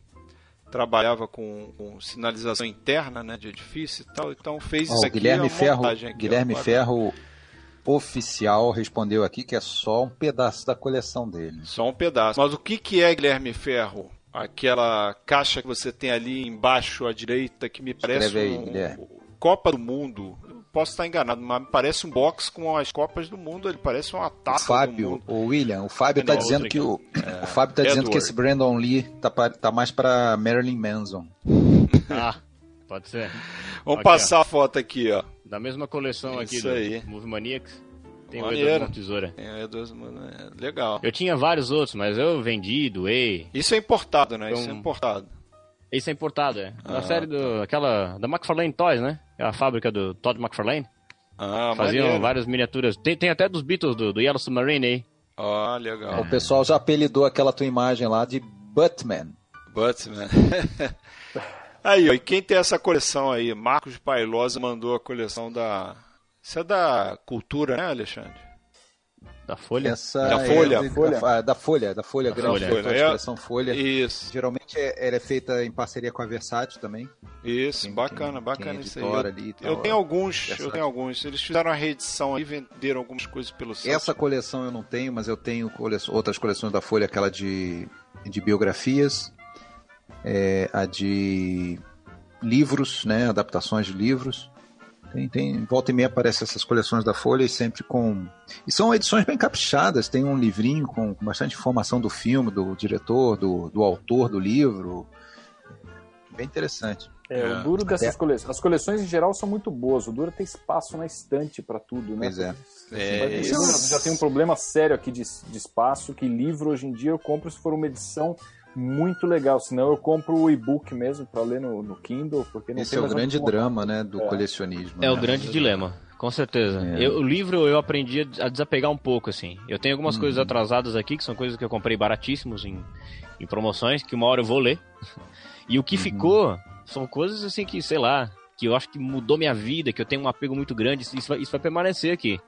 trabalhava com, com sinalização interna, né, de edifício e tal, então fez Ó, isso aqui. Guilherme Ferro, aqui, Guilherme quatro- Ferro oficial respondeu aqui que é só um pedaço da coleção dele. Só um pedaço. Mas o que, que é Guilherme Ferro? Aquela caixa que você tem ali embaixo à direita que me parece aí, um, Guilherme. Copa do Mundo. Eu Posso estar enganado, mas me parece um box com as Copas do Mundo. Ele parece uma O taça do Fábio, mundo. o William, o Fábio Não, tá dizendo que o, o Fábio tá dizendo que Edward. esse Brandon Lee tá, pa- tá mais pra Marilyn Manson. Ah, pode ser. Vamos Aqui, passar a foto aqui, ó. Da mesma coleção aqui Isso do aí. Movie Maniacs. Tem o Maneiro. Edward Mão Tesoura. É, é, legal. Eu tinha vários outros, mas eu vendi, doei. Isso é importado, né? Isso é Então- importado. Esse é importado, é. Da Ah, série do. aquela. Da McFarlane Toys, né? É a fábrica do Todd McFarlane. Ah, Faziam maneiro. várias miniaturas. Tem, tem até dos Beatles, do, do Yellow Submarine aí. Ah, legal. O pessoal já apelidou aquela tua imagem lá de Buttman. Batman. aí, ó, e quem tem essa coleção aí? Marcos Pailosa mandou a coleção da. Isso é da cultura, né, Alexandre? Da Folha. Essa Da é Folha. de- Folha. Da, da Folha, da Folha, Da grande Folha. de É. coleção Folha. Isso, Geralmente é- ela é feita em parceria com a Versátil também. isso, Quem- bacana, quem- bacana quem isso aí. Eu, ali e tal, eu tenho alguns, eu Versátil. tenho alguns. Eles fizeram a reedição aí, venderam algumas coisas pelo site. Essa coleção eu não tenho, mas eu tenho cole- outras coleções da Folha, aquela de, de biografias, é, a de livros, né, adaptações de livros. Tem, tem, volta e meia aparecem essas coleções da Folha e sempre com. E são edições bem caprichadas, tem um livrinho com, com bastante informação do filme, do diretor, do, do autor do livro. Bem interessante. É, É. o duro dessas Até- coleções. As coleções em geral são muito boas. O duro é ter espaço na estante para tudo, né? Pois é. É, já tem um problema sério aqui de, de espaço, que livro hoje em dia eu compro se for uma edição muito legal, senão eu compro o e-book mesmo para ler no, no Kindle, porque não Esse tem é o grande drama né, do É. colecionismo. É o né? grande dilema, com certeza. É. Eu- o livro eu aprendi a desapegar um pouco, assim. Eu tenho algumas Uhum. coisas atrasadas aqui, que são coisas que eu comprei baratíssimos em, em promoções, que uma hora eu vou ler. E o que Uhum. ficou são coisas assim que, sei lá, que eu acho que mudou minha vida, que eu tenho um apego muito grande, isso vai, isso vai permanecer aqui.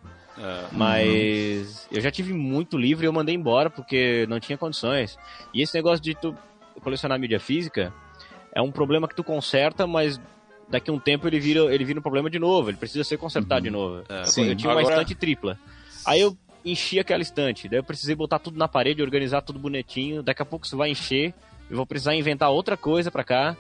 É. Mas eu já tive muito livro e eu mandei embora porque não tinha condições. E esse negócio de tu colecionar mídia física é um problema que tu conserta, mas daqui a um tempo ele vira, ele vira um problema de novo, ele precisa ser consertado de novo. É. Sim. Eu tinha uma Agora- estante tripla. Aí eu enchi aquela estante, daí eu precisei botar tudo na parede, organizar tudo bonitinho, daqui a pouco isso vai encher, eu vou precisar inventar outra coisa pra cá.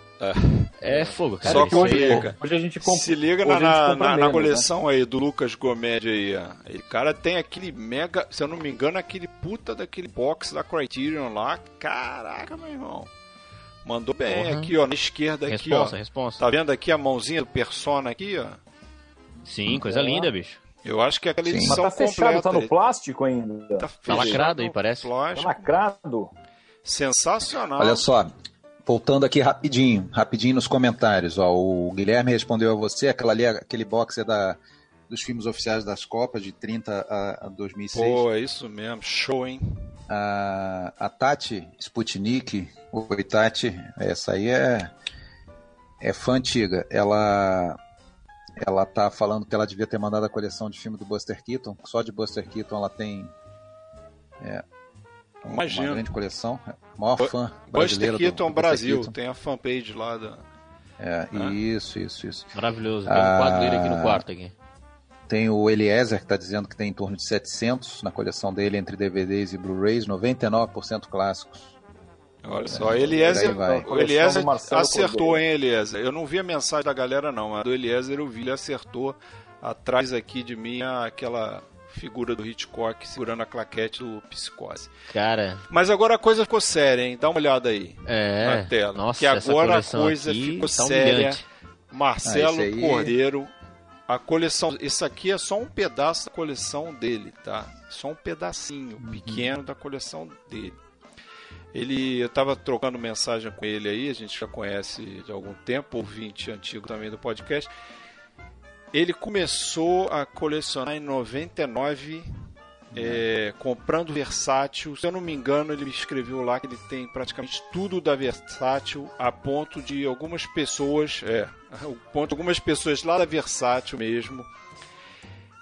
É, fogo, cara. Só aí hoje- é- Hoje a gente compra. Se liga na, a gente na, compra na- na menos, coleção aí do Lucas Gomed aí, ó. O cara tem aquele mega, se eu não me engano, aquele puta daquele box da Criterion lá. Caraca, meu irmão. Mandou bem Porra. aqui, ó, na esquerda aqui, Responsa, ó. responsa. Tá vendo aqui a mãozinha do Persona aqui, ó? Sim, coisa É. linda, bicho. Eu acho que é aquela Sim. edição Mas tá fechado, completa. tá no Ele plástico ainda. Tá, Tá fechado lacrado aí, parece. Tá plástico. lacrado. Sensacional. Olha só, voltando aqui rapidinho, rapidinho nos comentários. Ó, o Guilherme respondeu a você, aquela ali, aquele box é da, dos filmes oficiais das Copas, de 30 a, a 2006. Pô, é isso mesmo. Show, hein? A, a Tati Sputnik, oi Tati, essa aí é, é fã antiga. Ela, ela tá falando que ela devia ter mandado a coleção de filme do Buster Keaton. Só de Buster Keaton ela tem é, uma Imagino. grande coleção. Maior Bu- fã Buster brasileira do- Keaton do Buster Brasil. Keaton. Tem a fanpage lá da. É, Ah. Isso, isso, isso. Maravilhoso. Tem um Ah. quadro dele aqui no quarto aqui. Tem o Eliezer, que está dizendo que tem em torno de 700 na coleção dele, entre DVDs e Blu-rays, 99% clássicos. Olha só, Eliezer, o Eliezer do acertou, Cordeiro. hein, Eliezer? Eu não vi a mensagem da galera, não, mas do Eliezer eu vi, ele acertou atrás aqui de mim aquela figura do Hitchcock segurando a claquete do Psicose. Cara, Mas agora a coisa ficou séria, hein? Dá uma olhada aí é. na tela. Nossa, que essa agora a coisa aqui ficou tá séria. Marcelo Ah, Cordeiro, a coleção. Isso aqui é só um pedaço da coleção dele, tá? Só um pedacinho Uhum. pequeno da coleção dele. Ele, eu tava trocando mensagem com ele aí, a gente já conhece de algum tempo, ouvinte antigo também do podcast. Ele começou a colecionar em 99 é, comprando versátil. Se eu não me engano, ele escreveu lá que ele tem praticamente tudo da versátil, a ponto de algumas pessoas, é, o ponto de algumas pessoas lá da versátil mesmo,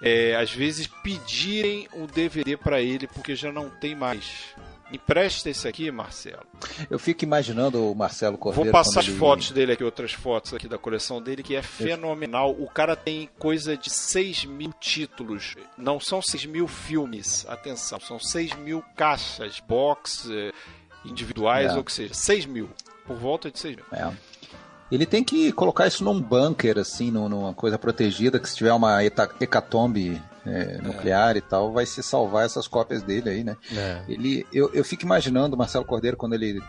é, às vezes pedirem o DVD para ele porque já não tem mais. Empresta esse aqui, Marcelo. Eu fico imaginando o Marcelo Cordeiro. Vou passar as ele... fotos dele aqui, outras fotos aqui da coleção dele, que é fenomenal. O cara tem coisa de 6 mil títulos. Não são 6 mil filmes, atenção, são 6 mil caixas, box, eh, individuais, É. ou o que seja. 6 mil. Por volta de 6 mil. É. Ele tem que colocar isso num bunker, assim, num- numa coisa protegida, que se tiver uma hecatombe é, nuclear e tal, vai se salvar essas cópias dele aí, né? É. Ele, eu, eu fico imaginando o Marcelo Cordeiro quando ele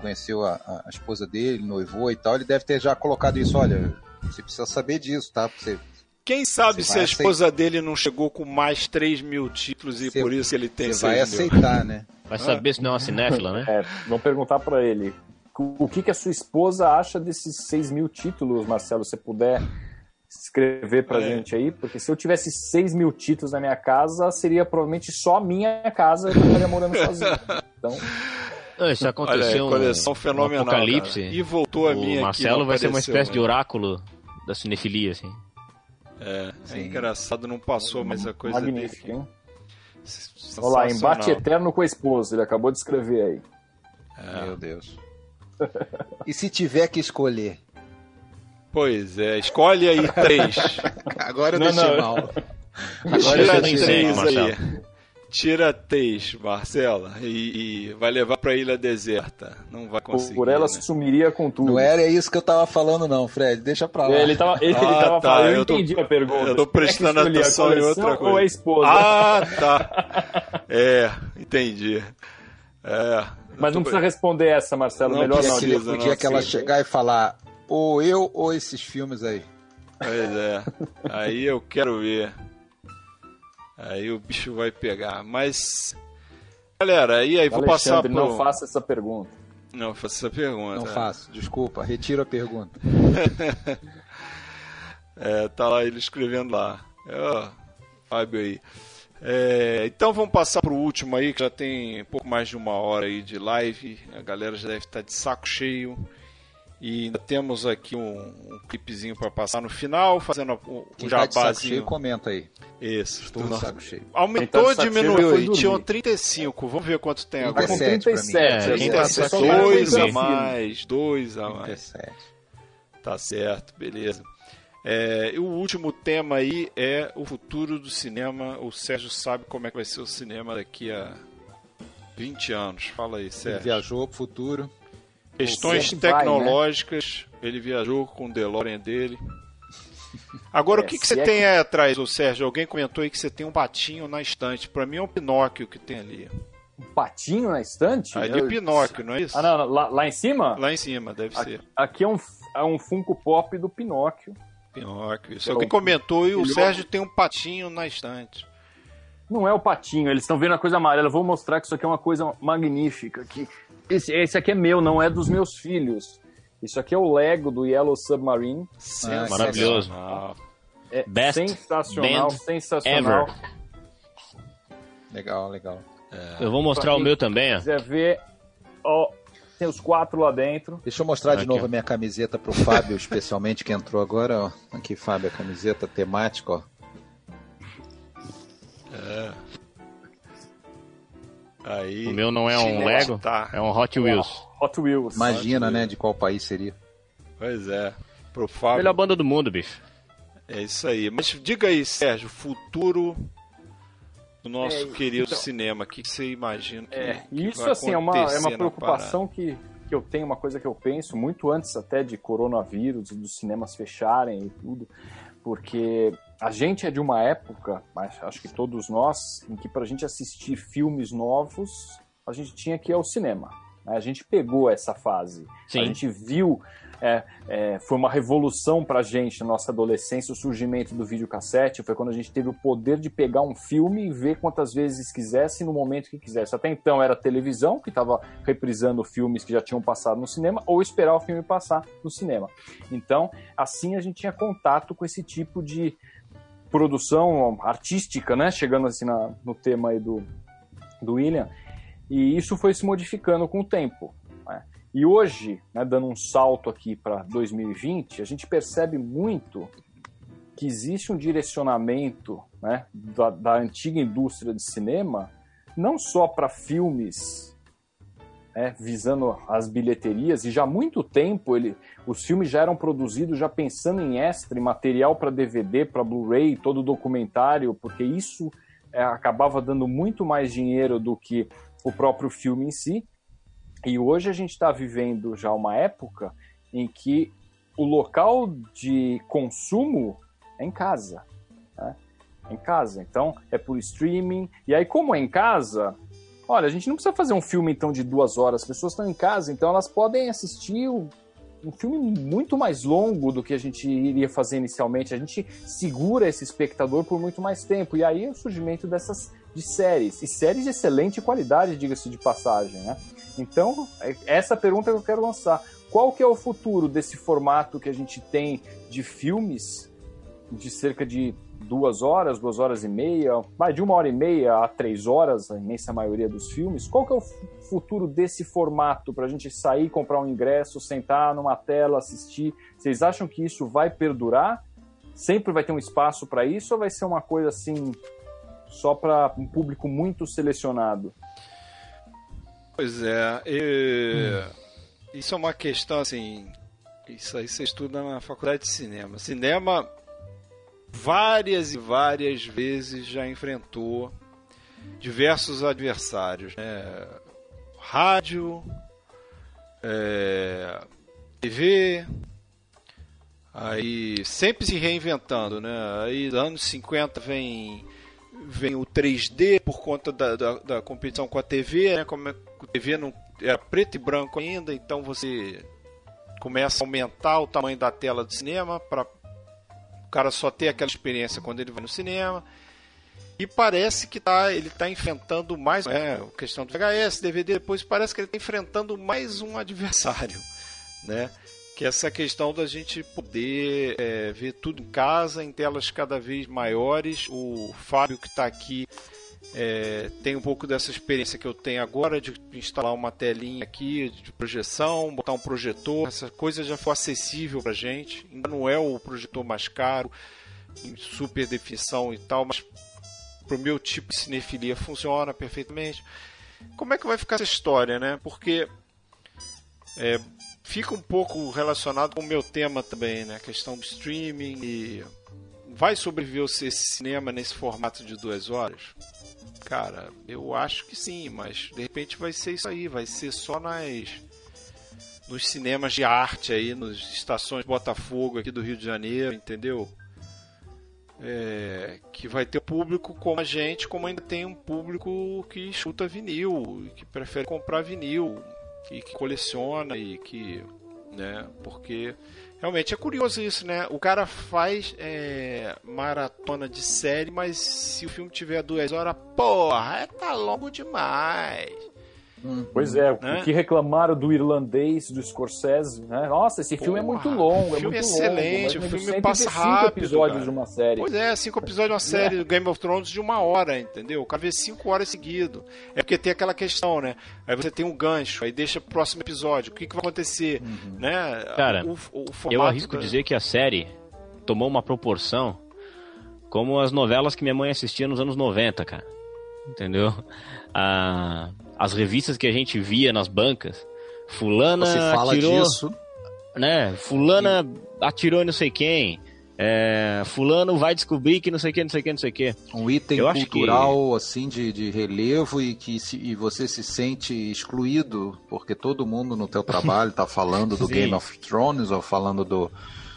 conheceu a, a- esposa dele, noivou e tal, ele deve ter já colocado isso, olha, você precisa saber disso, tá? Você, Quem sabe Você se a esposa dele não chegou com mais 3 mil títulos e Você- por isso que ele tem você vai 6 mil. aceitar, né? Vai saber se não é uma cinéfila, né? É, vamos perguntar pra ele. O que, que a sua esposa acha desses 6 mil títulos, Marcelo? Se você puder escrever pra É. gente aí, porque se eu tivesse 6 mil títulos na minha casa, seria provavelmente só a minha casa que eu estaria morando sozinho. Então, Isso Olha, aconteceu um, coleção um fenomenal. apocalipse. cara. E voltou a o minha Marcelo aqui, não vai ser uma apareceu, espécie de né? oráculo da cinefilia, assim. É, é engraçado, não passou mais a coisa magnífico, dele. hein? Olha lá, embate eterno com a esposa, ele acabou de escrever aí. É. Meu Deus. E se tiver que escolher? Pois é, escolhe aí três. Agora eu Não, deixei não. mal. Agora Tira três Marcelo. aí. Tira três, Marcela, e, e vai levar pra ilha deserta. Não vai conseguir. Por ela né? sumiria com tudo. Não era isso que eu tava falando, não, Fred. Deixa pra lá. Ele tava, ele, Ah, tava tá, falando, eu, eu tô- entendi a pergunta. eu tô prestando a atenção em outra coisa. Ou a esposa? Ah, tá. É, entendi. É. Mas não tô- precisa responder essa, Marcelo. Não Melhor não. que, precisa, o não, dia que ela chegar e falar, ou eu ou esses filmes aí. Pois é. Aí eu quero ver. Aí o bicho vai pegar. Mas. Galera, e aí, vou passar pro. não faça essa pergunta. Não, faça essa pergunta. Não faço, desculpa, retiro a pergunta. É, tá lá ele escrevendo lá. É, ó, Fábio aí. É, então vamos passar pro último aí, que já tem um pouco mais de uma hora aí de live. A galera já deve estar de saco cheio. E ainda temos aqui um, um clipezinho para passar no final, fazendo o, o tá cheio, jabazinho. comenta aí. Isso. Estou de saco cheio. Aumentou tá ou cheio diminuiu? foi E tinham dormir. 35. Vamos ver quanto tem Tá agora. com 37 pra mim. 37. É, quem tá a o mais, dois a mais. 37. Tá certo, beleza. É, e o último tema aí é o futuro do cinema. O Sérgio sabe como é que vai ser o cinema daqui a 20 anos. Fala aí, Ele Sérgio. viajou pro futuro. Questões Sempre vai, né? tecnológicas, ele viajou com o DeLorean dele. Agora, É, o que, que você é tem que- aí atrás, ô Sérgio? Alguém comentou aí que você tem um patinho na estante. Pra mim é um Pinóquio que tem ali. Um patinho na estante? Ali é Eu- Pinóquio, não é isso? Ah, não, não, lá, lá em cima? Lá em cima, deve Aqui, ser. aqui é um, é um Funko Pop do Pinóquio. Pinóquio. Isso Eu- alguém comentou e o Sérgio tem um patinho na estante. Não é o patinho, eles estão vendo a coisa amarela. Eu vou mostrar que isso aqui é uma coisa magnífica. Que esse, esse aqui é meu, não é dos meus filhos. Isso aqui é o Lego do Yellow Submarine. Maravilhoso. É Best sensacional, sensacional. ever. Legal, legal. Eu vou mostrar o meu também, ó. Se quiser ver, ó, tem os quatro lá dentro. Deixa eu mostrar de Aqui, novo ó. a minha camiseta pro Fábio, especialmente, que entrou agora. Ó. Aqui, Fábio, a camiseta temática, ó. Aí. O meu não é um Lego, Tá. é um Hot Wheels. Hot Wheels. Imagina, né, de qual país seria. Pois é. Pro Fábio. Melhor banda do mundo, bicho. É isso aí. Mas diga aí, Sérgio, futuro do nosso É, querido então- cinema. O que você imagina que, É, que isso vai assim é uma, é uma preocupação que, que eu tenho, uma coisa que eu penso muito antes até de coronavírus, dos cinemas fecharem e tudo, porque a gente é de uma época, mas acho que todos nós, em que para a gente assistir filmes novos, a gente tinha que ir ao cinema. né? A gente pegou essa fase. A Sim. gente viu, é, é, foi uma revolução pra gente na nossa adolescência, o surgimento do videocassete. Foi quando a gente teve o poder de pegar um filme e ver quantas vezes quisesse no momento que quisesse. Até então era televisão, que estava reprisando filmes que já tinham passado no cinema, ou esperar o filme passar no cinema. Então, assim a gente tinha contato com esse tipo de produção artística, né? Chegando assim na, no tema aí do, do William. E isso foi se modificando com o tempo. Né? E hoje, né, dando um salto aqui para 2020, a gente percebe muito que existe um direcionamento né, da, da antiga indústria de cinema, não só para filmes né, visando as bilheterias, e já há muito tempo ele, os filmes já eram produzidos já pensando em extra, em material para DVD, para Blu-ray, todo documentário, porque isso é, acabava dando muito mais dinheiro do que o próprio filme em si. E hoje a gente está vivendo já uma época em que o local de consumo é em casa. Né? É em casa. Então, é por streaming. E aí, como é em casa, olha, a gente não precisa fazer um filme então de duas horas. As pessoas estão em casa, então elas podem assistir um filme muito mais longo do que a gente iria fazer inicialmente. A gente segura esse espectador por muito mais tempo. E aí é o surgimento dessas de séries. E séries de excelente qualidade, diga-se de passagem, né? Então, é essa pergunta que eu quero lançar. Qual que é o futuro desse formato que a gente tem de filmes de cerca de duas horas, duas horas e meia, vai de uma hora e meia a três horas, a imensa maioria dos filmes. Qual que é o futuro desse formato para a gente sair, comprar um ingresso, sentar numa tela, assistir? Vocês acham que isso vai perdurar? Sempre vai ter um espaço para isso ou vai ser uma coisa assim só para um público muito selecionado? Pois é, e... hum. isso é uma questão assim. Isso aí você estuda na faculdade de cinema. Cinema várias e várias vezes já enfrentou diversos adversários, né? Rádio, é, TV, aí sempre se reinventando, né? Aí anos 50 vem vem o 3D por conta da, da, da competição com a TV, né? Como a TV não era preto e branco ainda, então você começa a aumentar o tamanho da tela do cinema para cara só ter aquela experiência quando ele vai no cinema. E parece que tá, ele está enfrentando mais. É, questão do VHS, DVD, depois parece que ele está enfrentando mais um adversário. Né? Que é essa questão da gente poder é, ver tudo em casa, em telas cada vez maiores. O Fábio que está aqui é, tem um pouco dessa experiência que eu tenho agora de instalar uma telinha aqui de projeção, botar um projetor. Essa coisa já foi acessível para gente. Ainda não é o projetor mais caro, em super definição e tal, mas para o meu tipo de cinefilia funciona perfeitamente. Como é que vai ficar essa história, né? Porque é, fica um pouco relacionado com o meu tema também, né? A questão do streaming e vai sobreviver esse cinema nesse formato de duas horas? Cara, eu acho que sim, mas de repente vai ser isso aí, vai ser só nas nos cinemas de arte aí, nas estações Botafogo aqui do Rio de Janeiro, entendeu? É, que vai ter público como a gente, como ainda tem um público que chuta vinil, que prefere comprar vinil, que, que coleciona e que, né, porque Realmente é curioso isso, né? O cara faz é, maratona de série, mas se o filme tiver duas horas, porra, é, tá longo demais. Uhum. Pois é, né? o que reclamaram do irlandês, do Scorsese, né? Nossa, esse filme é muito longo, é filme muito excelente, longo. o filme passa rápido. episódios cara. de uma série. Pois é, cinco episódios de uma série do Game of Thrones de uma hora, entendeu? O cara vê cinco horas seguido. É porque tem aquela questão, né? Aí você tem um gancho, aí deixa pro próximo episódio. O que, que vai acontecer? Uhum. Né? Cara, o, o eu arrisco da... dizer que a série tomou uma proporção como as novelas que minha mãe assistia nos anos 90, cara. Entendeu? Ah, as revistas que a gente via nas bancas. Fulana Você fala atirou, disso. né? Fulana atirou em não sei quem. É, fulano vai descobrir que não sei o que, não sei o que, não sei o que. Um item Eu cultural, que... assim, de, de relevo e que se, e você se sente excluído porque todo mundo no teu trabalho tá falando do Game of Thrones ou falando do...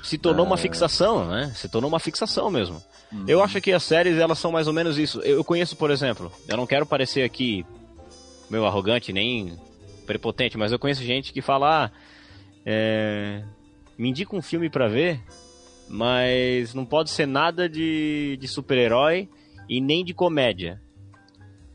Se tornou é... uma fixação, né? Se tornou uma fixação mesmo. Uhum. Eu acho que as séries, elas são mais ou menos isso. Eu conheço, por exemplo, eu não quero parecer aqui meu arrogante, nem prepotente, mas eu conheço gente que fala, ah, é, me indica um filme para ver, mas não pode ser nada de, de super-herói e nem de comédia.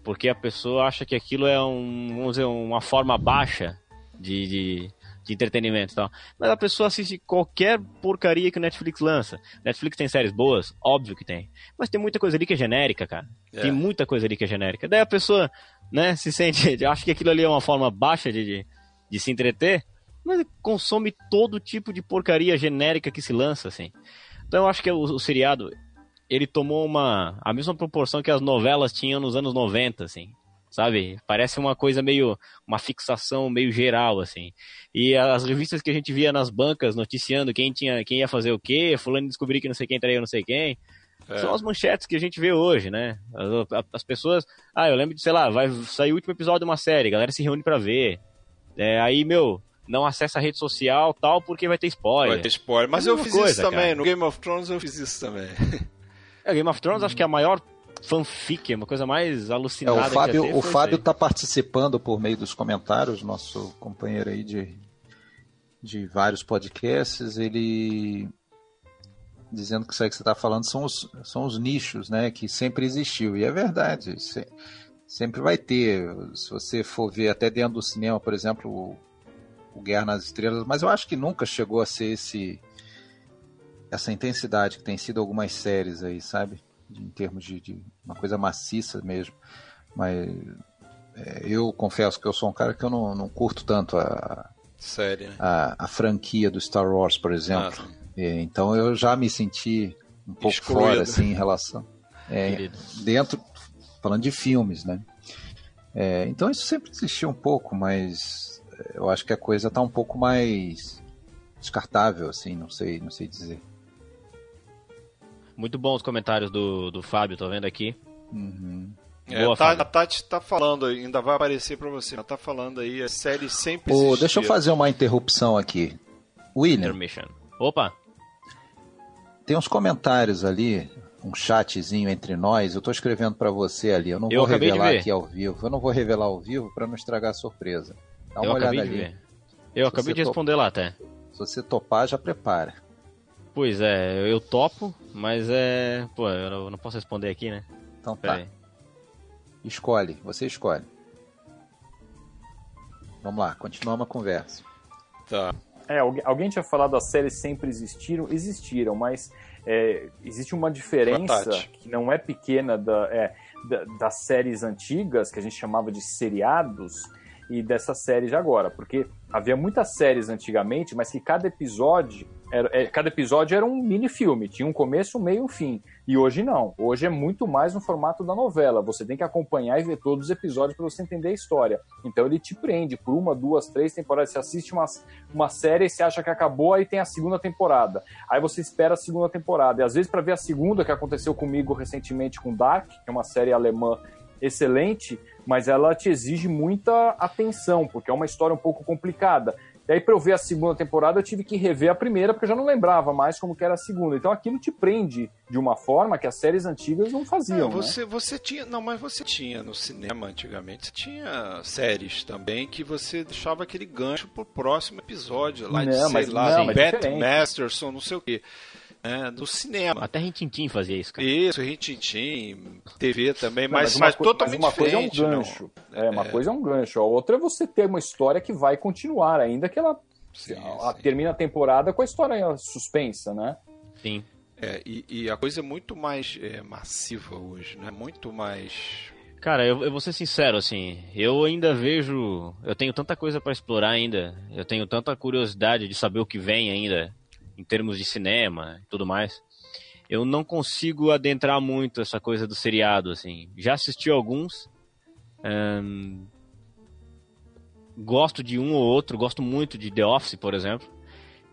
Porque a pessoa acha que aquilo é um, vamos dizer, uma forma baixa de, de de entretenimento e tal. Mas a pessoa assiste qualquer porcaria que o Netflix lança. Netflix tem séries boas? Óbvio que tem. Mas tem muita coisa ali que é genérica, cara. É. Tem muita coisa ali que é genérica. Daí a pessoa, né, se sente. Acha que aquilo ali é uma forma baixa de, de, de se entreter, mas consome todo tipo de porcaria genérica que se lança, assim. Então eu acho que o, o seriado, ele tomou uma. a mesma proporção que as novelas tinham nos anos 90, assim sabe? Parece uma coisa meio, uma fixação meio geral, assim. E as revistas que a gente via nas bancas noticiando quem tinha, quem ia fazer o quê, fulano descobrir que não sei quem traiu não sei quem, é. são as manchetes que a gente vê hoje, né? As, as, pessoas, ah, eu lembro de, sei lá, vai sair o último episódio de uma série, a galera se reúne para ver. É, aí, meu, não acessa a rede social tal porque vai ter spoiler. Vai ter spoiler, mas é eu fiz coisa, isso também, cara. no Game of Thrones eu fiz isso também. É, Game of Thrones hum. acho que é a maior fanfic, é uma coisa mais alucinada. É, o Fábio, o Fábio está participando por meio dos comentários, nosso companheiro aí de, de vários podcasts, ele dizendo que isso aí que você está falando são os, são os nichos, né, que sempre existiu, e é verdade, se, sempre vai ter, se você for ver até dentro do cinema, por exemplo, o, o Guerra nas Estrelas, mas eu acho que nunca chegou a ser esse essa intensidade que tem sido algumas séries aí, sabe? em termos de, de uma coisa maciça mesmo. Mas é, eu confesso que eu sou um cara que eu não, não curto tanto a, Série, né? a, a, franquia do Star Wars, por exemplo. Ah, então eu já me senti um pouco Excluído. fora assim, em relação. É, dentro, falando de filmes, né? É, então isso sempre existiu um pouco, mas eu acho que a coisa está um pouco mais descartável, assim, não sei, não sei dizer. Muito bons os comentários do, do Fábio, tô vendo aqui. Uhum. É, Boa, tá, a Tati tá falando, ainda vai aparecer para você, ela tá falando aí, a série sempre oh, Deixa eu fazer uma interrupção aqui. William. Opa! Tem uns comentários ali, um chatzinho entre nós, eu tô escrevendo para você ali, eu não eu vou revelar aqui ao vivo, eu não vou revelar ao vivo para não estragar a surpresa. Dá uma eu olhada ali. Ver. Eu Se acabei de responder lá até. Se você topar, já prepara. Pois é, eu topo, mas é. Pô, eu não posso responder aqui, né? Então tá. Escolhe, você escolhe. Vamos lá, continuamos a conversa. Tá. É, alguém, tinha falado das séries sempre existiram, existiram, mas é, existe uma diferença que não é pequena da, é, da, das séries antigas, que a gente chamava de seriados, e dessas séries de agora, porque havia muitas séries antigamente, mas que cada episódio era, é, cada episódio era um mini filme, tinha um começo, um meio e um fim. E hoje não. Hoje é muito mais no formato da novela. Você tem que acompanhar e ver todos os episódios para você entender a história. Então ele te prende por uma, duas, três temporadas. Você assiste uma, uma série e você acha que acabou, aí tem a segunda temporada. Aí você espera a segunda temporada. E às vezes, para ver a segunda, que aconteceu comigo recentemente com Dark, que é uma série alemã excelente, mas ela te exige muita atenção, porque é uma história um pouco complicada. E aí, para eu ver a segunda temporada, eu tive que rever a primeira, porque eu já não lembrava mais como que era a segunda. Então aquilo te prende de uma forma que as séries antigas não faziam. É, você, né? você tinha. Não, mas você tinha no cinema antigamente, você tinha séries também que você deixava aquele gancho pro próximo episódio. Lá de, não, sei mas, lá, não, Bat Masterson, não sei o quê né, do cinema. Até Rintintim fazia isso, cara. Isso, Rintintim, TV também, mas, mas, mas totalmente mas uma diferente. Coisa é um gancho. Não. É, uma é. coisa é um gancho. A outra é você ter uma história que vai continuar, ainda que ela sim, a, sim. termina a temporada com a história suspensa, né? Sim. É, e, e, a coisa é muito mais é, massiva hoje, né? Muito mais Cara, eu, eu, vou ser sincero, assim, eu ainda vejo. Eu tenho tanta coisa para explorar ainda. Eu tenho tanta curiosidade de saber o que vem ainda em termos de cinema e tudo mais, eu não consigo adentrar muito essa coisa do seriado, assim. Já assisti alguns, hum, gosto de um ou outro, gosto muito de The Office, por exemplo,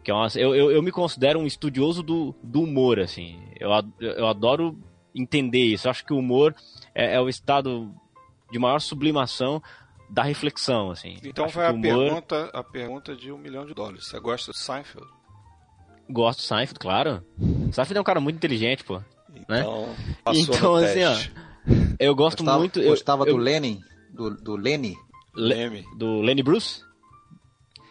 que é uma, eu, eu, eu, me considero um estudioso do, do humor, assim. Eu, eu adoro entender isso. Eu acho que o humor é, é o estado de maior sublimação da reflexão, assim. Então vai a, humor... pergunta, a pergunta de um milhão de dólares. Você gosta de Seinfeld? Gosto do Seinfeld, claro. Seinfeld é um cara muito inteligente, pô. Então, né? então assim, teste. ó. Eu gosto gostava, muito. Gostava eu, do eu... Lenny? Do, do Lenny? Le, do Lenny Bruce?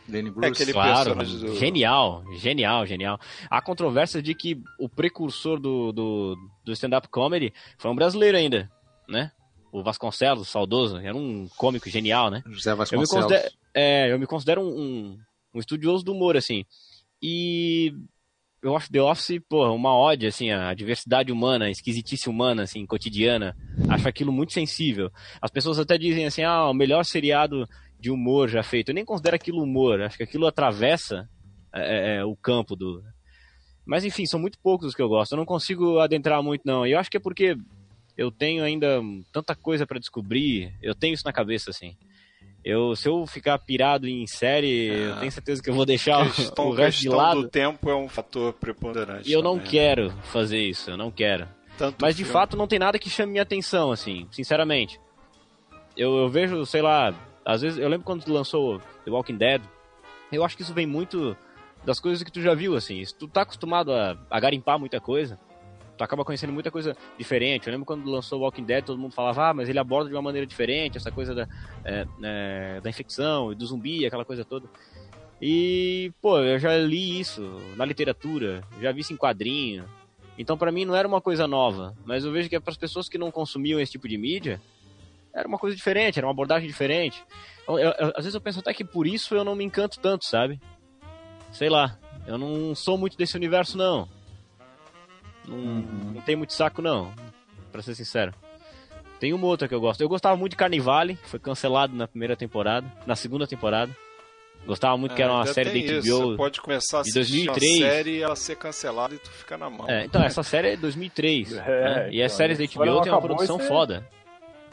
Lenny Bruce. É aquele claro, do... genial, genial, genial. Há controvérsia de que o precursor do, do, do stand-up comedy foi um brasileiro ainda, né? O Vasconcelos, saudoso, era um cômico genial, né? José Vasconcelos. Eu me considero, é, eu me considero um, um um estudioso do humor, assim. E eu acho The Office, porra, uma ódio, assim, a diversidade humana, a esquisitice humana, assim, cotidiana. Acho aquilo muito sensível. As pessoas até dizem assim, ah, o melhor seriado de humor já feito. Eu nem considero aquilo humor, acho que aquilo atravessa é, é, o campo do. Mas enfim, são muito poucos os que eu gosto. Eu não consigo adentrar muito, não. E eu acho que é porque eu tenho ainda tanta coisa para descobrir. Eu tenho isso na cabeça, assim. Eu, se eu ficar pirado em série, eu Ah. tenho certeza que eu vou deixar questão, o resto de lado. do tempo é um fator preponderante. E eu não também, né? quero fazer isso, eu não quero. Tanto Mas de filme- fato não tem nada que chame minha atenção, assim, sinceramente. Eu, eu vejo, sei lá, às vezes eu lembro quando lançou The Walking Dead, eu acho que isso vem muito das coisas que tu já viu, assim. Se tu tá acostumado a, a garimpar muita coisa, tu acaba conhecendo muita coisa diferente. Eu lembro quando lançou Walking Dead, todo mundo falava, ah, mas ele aborda de uma maneira diferente, essa coisa da, é, é, da infecção e do zumbi, aquela coisa toda. E, pô, eu já li isso na literatura, já vi isso em quadrinho. Então, pra mim, não era uma coisa nova. Mas eu vejo que é para as pessoas que não consumiam esse tipo de mídia, era uma coisa diferente, era uma abordagem diferente. Então, eu- eu- às vezes eu penso até que por isso eu não me encanto tanto, sabe? Sei lá, eu não sou muito desse universo, não. Não, não tem muito saco, não, pra ser sincero. Tem uma outra que eu gosto. Eu gostava muito de Carnivale, foi cancelado na primeira temporada, na segunda temporada. Gostava muito que era É, uma série da isso, Você HBO. pode começar a de assistir 2003. uma série e ela ser cancelada e tu fica na mão. É, então, essa série é de 2003. É, né? E as então, séries da HBO tem uma produção isso é- foda.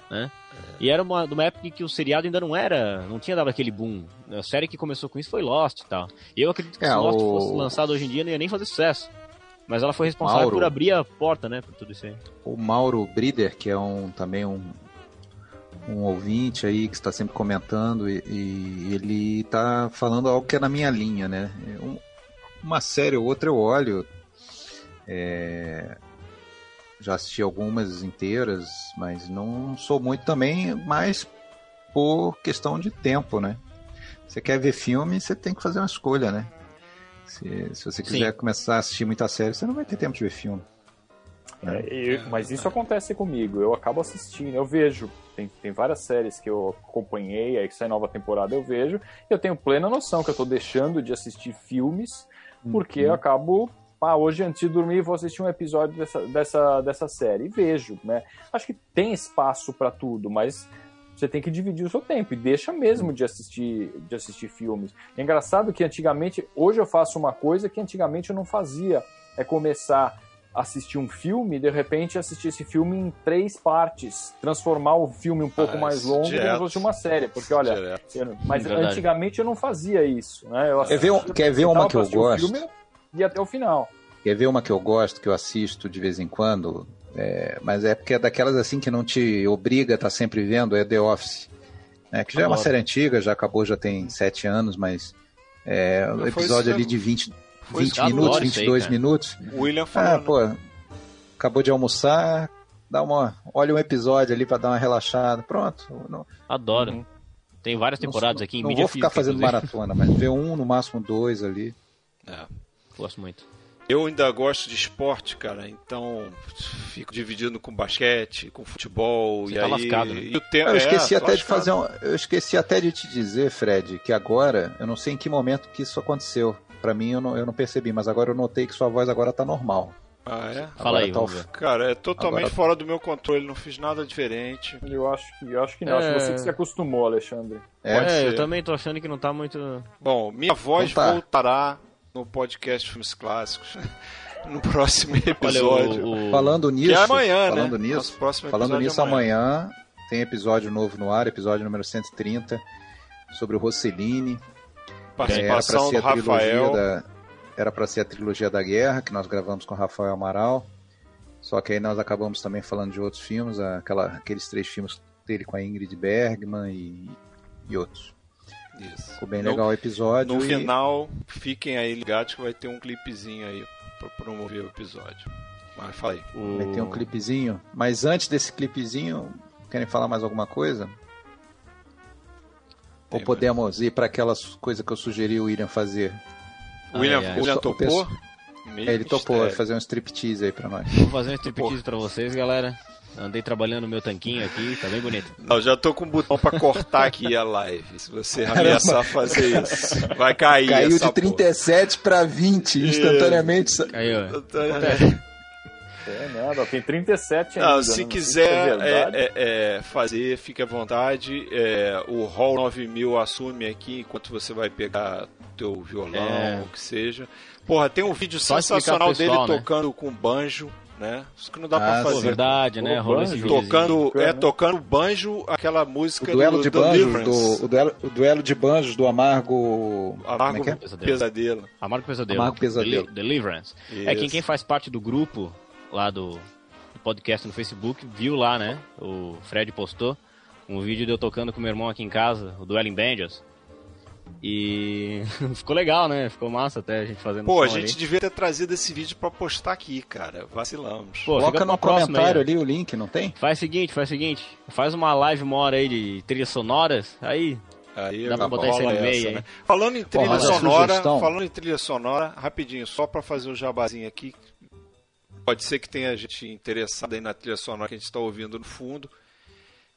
Né? E era uma, de uma época em que o seriado ainda não era. Não tinha dado aquele boom. A série que começou com isso foi Lost e tal. E eu acredito que É, se Lost o- fosse lançado hoje em dia não ia nem fazer sucesso. Mas ela foi responsável Mauro. por abrir a porta, né, por tudo isso aí. O Mauro Brider, que é um também um, um ouvinte aí que está sempre comentando, e, e ele está falando algo que é na minha linha, né? Um- uma série ou outra eu olho. é, já assisti algumas inteiras, mas não sou muito também, mais por questão de tempo, né? Você quer ver filme, você tem que fazer uma escolha, né? Se, se você Sim. quiser começar a assistir muita série, você não vai ter tempo de ver filme. É, eu- mas isso acontece comigo. Eu acabo assistindo, eu vejo. Tem, tem várias séries que eu acompanhei, aí que sai nova temporada eu vejo. E eu tenho plena noção que eu tô deixando de assistir filmes, porque eu acabo. Ah, hoje antes de dormir vou assistir um episódio dessa, dessa, dessa série. E vejo, né? Acho que tem espaço para tudo, mas você tem que dividir o seu tempo e deixa mesmo de assistir, de assistir filmes. É engraçado que antigamente, hoje eu faço uma coisa que antigamente eu não fazia. É começar assistir um filme e de repente assistir esse filme em três partes, transformar o filme um pouco Ah, mais longo direto. como se fosse uma série, porque olha, eu- mas Verdade. antigamente eu não fazia isso, né? Eu Quer ver, um- quer ver uma que eu gosto? filme e até o final. Quer ver uma que eu gosto, que eu assisto de vez em quando? É, mas é porque é daquelas assim que não te obriga a estar sempre vendo, é The Office. É, que já é uma série antiga, já acabou, já tem sete anos, mas é um Não, episódio ali de 20, foi 20 isso que eu minutos, adoro isso aí, 22 cara. minutos. William Ah, falou. né? pô, acabou de almoçar, dá uma, olha um episódio ali pra dar uma relaxada. Pronto. Não, Adoro. Uhum. Tem várias temporadas não, aqui em não mídia vou ficar física, fazendo inclusive. maratona, mas ver um, no máximo dois ali. É. Gosto muito. Eu ainda gosto de esporte, cara, então fico dividindo com basquete, com futebol Você e tá aí lascado, né? e o tempo Eu esqueci é, até de fazer um, eu esqueci até de te dizer, Fred, que agora, eu não sei em que momento que isso aconteceu. Pra mim eu não, eu não percebi, mas agora eu notei que sua voz agora tá normal. Ah, é? Fala Agora aí, tá o-. Cara, é totalmente Agora- fora do meu controle, não fiz nada diferente. Eu acho que, eu acho que não. Acho que É. você que se acostumou, Alexandre. É? Pode É, ser. eu também tô achando que não tá muito. Bom, minha voz Então tá. voltará no podcast Filmes Clássicos no próximo Olha, episódio. o, o- Falando que nisso, é amanhã, falando né? nisso, falando episódio nisso é amanhã. tem episódio novo no ar, episódio número 130 sobre o Rossellini. É, Participação do ser a trilogia Rafael. da era para ser a trilogia da guerra que nós gravamos com o Rafael Amaral. Só que aí nós acabamos também falando de outros filmes, aquela, aqueles três filmes dele com a Ingrid Bergman e, e outros. Isso. Ficou bem No- legal o episódio. No e- final, fiquem aí ligados que vai ter um clipezinho aí pra promover o episódio. Mas fala aí. o- Vai ter um clipezinho. Mas antes desse clipezinho, querem falar mais alguma coisa? Ou Tem, podemos ir para aquelas coisas que eu sugeri o William fazer? O William, ai. o William topou? Meio É, ele topou mistério. fazer um striptease aí pra nós. Vou fazer um striptease pra vocês, galera. Andei trabalhando no meu tanquinho aqui, tá bem bonito. Não, já tô com o botão pra cortar aqui a live. Se você ameaçar fazer isso, vai cair. Caiu essa de 37 para 20 instantaneamente. Caiu. porra. É nada, tem 37 ainda. Não, se não quiser é verdade. é, é, é, fazer, fique à vontade. É, o Hall 9000 assume aqui enquanto você vai pegar teu violão, É. o que seja. Porra, tem um vídeo Só sensacional pessoal, dele né? tocando com banjo, né? Isso que não dá Ah, pra fazer. verdade, né? Pô, Rolou esse. Tocando, é, né? tocando banjo, aquela O música duelo do de banjos, do, o, duelo, o duelo de banjos do Amargo. Amargo Como é que é? Pesadelo. Pesadelo. Amargo Pesadelo. Amargo Pesadelo. Deli- Deliverance. É quem, Isso. quem faz parte do grupo lá do, do podcast no Facebook viu lá, né? O Fred postou um vídeo de eu tocando com meu irmão aqui em casa, o Duelo em Banjos. E ficou legal, né? Ficou massa até a gente fazendo Pô, a gente ali. devia ter trazido esse vídeo pra postar aqui, cara. Vacilamos. Pô, Coloca no comentário aí, ali o link, não tem? Faz o seguinte, faz o seguinte. Faz uma live uma hora aí de trilhas sonoras. Aí, Aí Dá pra botar aí no meio, essa, hein? né? Falando em trilha a sonora, falando em trilha sonora, rapidinho, só pra fazer o jabazinho aqui. Pode ser que tenha gente interessada aí na trilha sonora que a gente está ouvindo no fundo,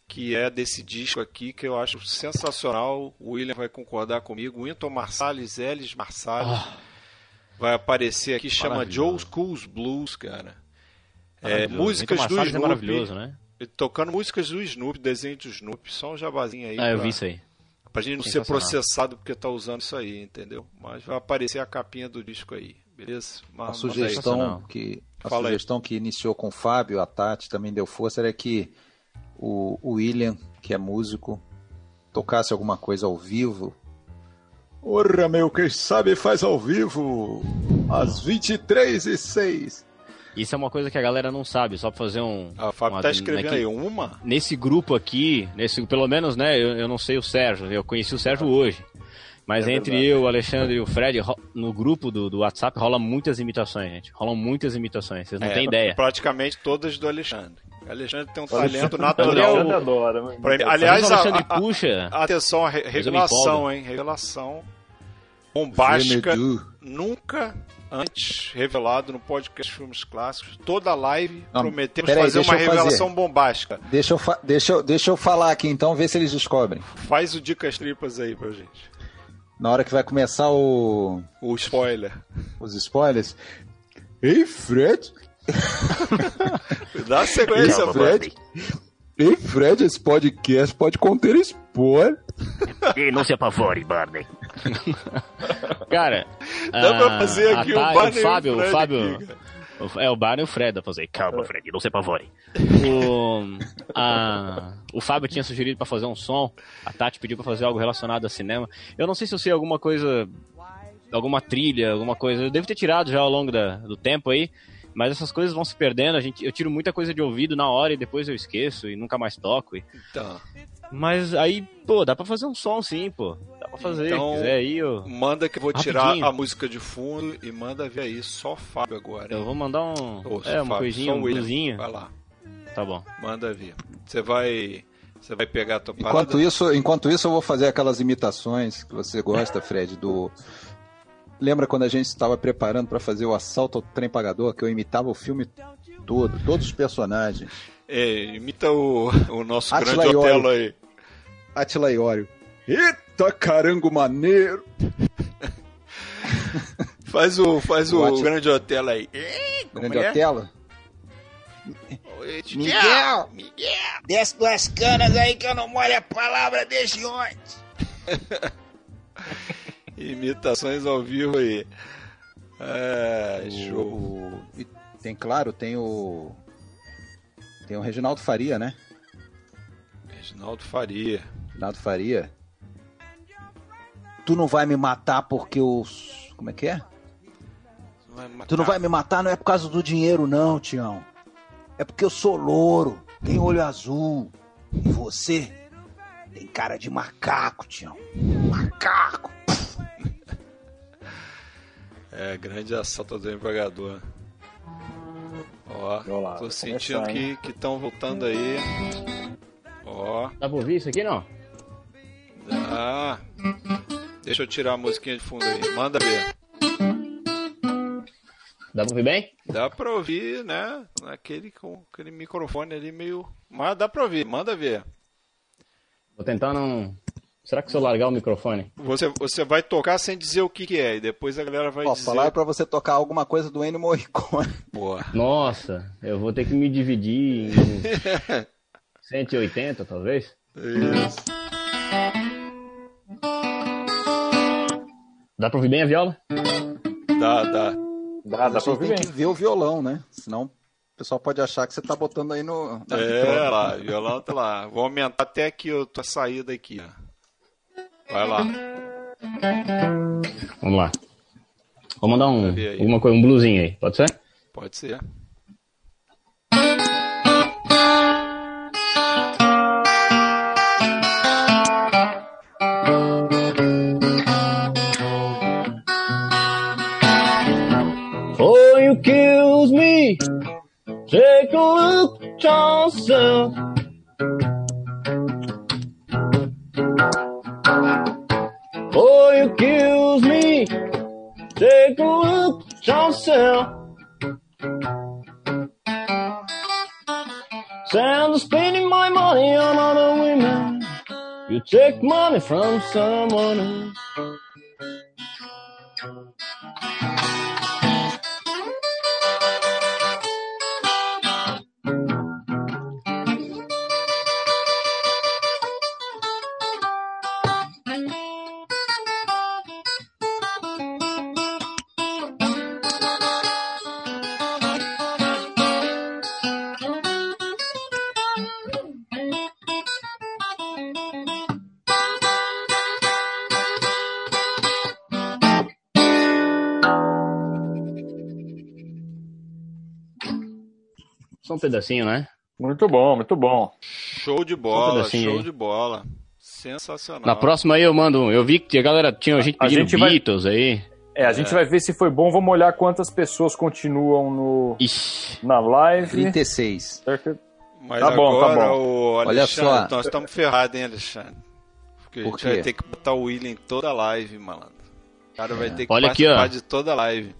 que é desse disco aqui que eu acho sensacional. O William vai concordar comigo. Winton Marsalis, Ellis Marsalis vai aparecer aqui, chama Maravilhoso. Joe School's Blues, cara. É, músicas do Marsalis é Snoopy, maravilhoso, né? tocando músicas do Snoopy, desenho do Snoopy, só um jabazinho aí. Ah, eu pra- vi isso aí. Pra gente não ser processado porque tá usando isso aí, entendeu? Mas vai aparecer a capinha do disco aí, beleza? A Mas, sugestão Sensacional. que a Fala aí. sugestão que iniciou com o Fábio, a Tati também deu força, era que o, o William, que é músico, tocasse alguma coisa ao vivo. Ora, meu, quem sabe faz ao vivo às 23 e 6 Isso é uma coisa que a galera não sabe, só pra fazer um. A Fábio uma- tá escrevendo aqui- aí, uma? Nesse grupo aqui, nesse, pelo menos, né, eu, eu não sei o Sérgio, eu conheci o Sérgio hoje. Mas É entre verdade. eu, o Alexandre e o Fred, no grupo do, do WhatsApp rola muitas imitações, gente. Rolam muitas imitações, vocês não É, têm ideia. Praticamente todas do Alexandre. Alexandre tem um Alexandre- talento natural. Ele é Alexandre adora, mas- pra- aliás, a, Alexandre a- puxa. atenção, a re- revelação, hein? Revelação bombástica. Nunca antes revelado no podcast Filmes Clássicos. Toda live Não, prometemos peraí, fazer deixa uma eu fazer. revelação bombástica. Deixa eu, deixa, eu, deixa eu falar aqui então, ver se eles descobrem. Faz o Dicas Tripas aí pra gente. Na hora que vai começar o, O spoiler. os spoilers. Ei, Fred! Dá sequência, Ei, Fred. Fred! Ei, Fred, esse podcast pode conter spoiler. E não se apavore, Barney. Cara, Dá pra ah, fazer a aqui Thay- o Barney o Fábio, o Fred Fábio, aqui, o- É, o Barney e o Fred a fazer. Calma, Fred, não se apavore. O, a- o Fábio tinha sugerido pra fazer um som, a Tati pediu pra fazer algo relacionado a cinema. Eu não sei se eu sei alguma coisa, alguma trilha, alguma coisa. Eu devo ter tirado já ao longo da- do tempo aí, mas essas coisas vão se perdendo. A gente, eu tiro muita coisa de ouvido na hora e depois eu esqueço e nunca mais toco. e- Então, Mas aí, pô, dá pra fazer um som sim, pô. Dá pra fazer, Então, se quiser aí, eu, manda que eu vou tirar Rapidinho. a música de fundo e manda ver aí. Só Fábio agora. eu hein? vou mandar um, Ô, é, uma Fábio, coisinha, um blusinho. Vai lá, Tá bom. manda ver. Você vai. Você vai pegar a tua Enquanto parada? isso, enquanto isso, eu vou fazer aquelas imitações que você gosta, Fred, do. Lembra quando a gente estava preparando para fazer o assalto ao trem pagador, que eu imitava o filme todo, todos os personagens. É, imita o, o nosso Atila grande. Otelo aí. Atila Iório. Eita carango maneiro! Faz o, faz o, O Atila- grande Otelo aí. Ei, como Grande é? Otelo. Miguel! Desce duas canas aí que eu não molho a palavra desde ontem. Imitações ao vivo aí. É, show. o- tem, claro, tem o. Tem o Reginaldo Faria, né? Reginaldo Faria. Reginaldo Faria. Tu não vai me matar porque os. Como é que é? Tu não vai me matar não é por causa do dinheiro, não, Tião. É porque eu sou louro, tenho olho azul. E você tem cara de macaco, Tião. Macaco. É, grande assalto do empregador. Ó, Olha lá, tô sentindo começar, que que estão voltando aí. Ó, Dá pra ouvir isso aqui, não? dá. Deixa eu tirar a musiquinha de fundo aí. Manda ver. Dá pra ouvir bem? Dá pra ouvir, né? Aquele com aquele microfone ali meio. Mas dá pra ouvir, manda ver. Vou tentar não. Será que se eu largar o microfone? Você, você vai tocar sem dizer o que, que é, e depois a galera vai Posso dizer. falar pra você tocar alguma coisa do Ennio Morricone. Boa. Nossa, eu vou ter que me dividir em uns 180, talvez. Isso. Dá pra ouvir bem a viola? Dá, dá. Dá, dá pra ouvir tem bem. que ver o violão, né? Senão o pessoal pode achar que você tá botando aí no. na É, lá, violão tá lá. Vou aumentar até aqui a tua saída aqui, ó. Vai lá. Vamos lá. Vou mandar um, alguma coisa, um bluesinho aí, pode ser? Pode ser. Oh, you kills me. Take a look at yourself. Take a look yourself. Sound spending my money on other women. You take money from someone else. Pedacinho, né? Muito bom, muito bom. Show de bola, pedacinho show aí. de bola. Sensacional. Na próxima aí eu mando um. Eu vi que a galera tinha gente A pedindo gente vai- Beatles aí. É, a gente vai ver se foi bom. Vamos olhar quantas pessoas continuam no, Ixi. na live. 36. Certo? Mas Tá bom, tá bom. o Olha Alexandre, só. nós estamos ferrados, hein, Alexandre? Porque a Por gente quê? vai ter que botar o William em toda a live, malandro. O cara vai ter que Olha aqui, participar ó. de toda a live.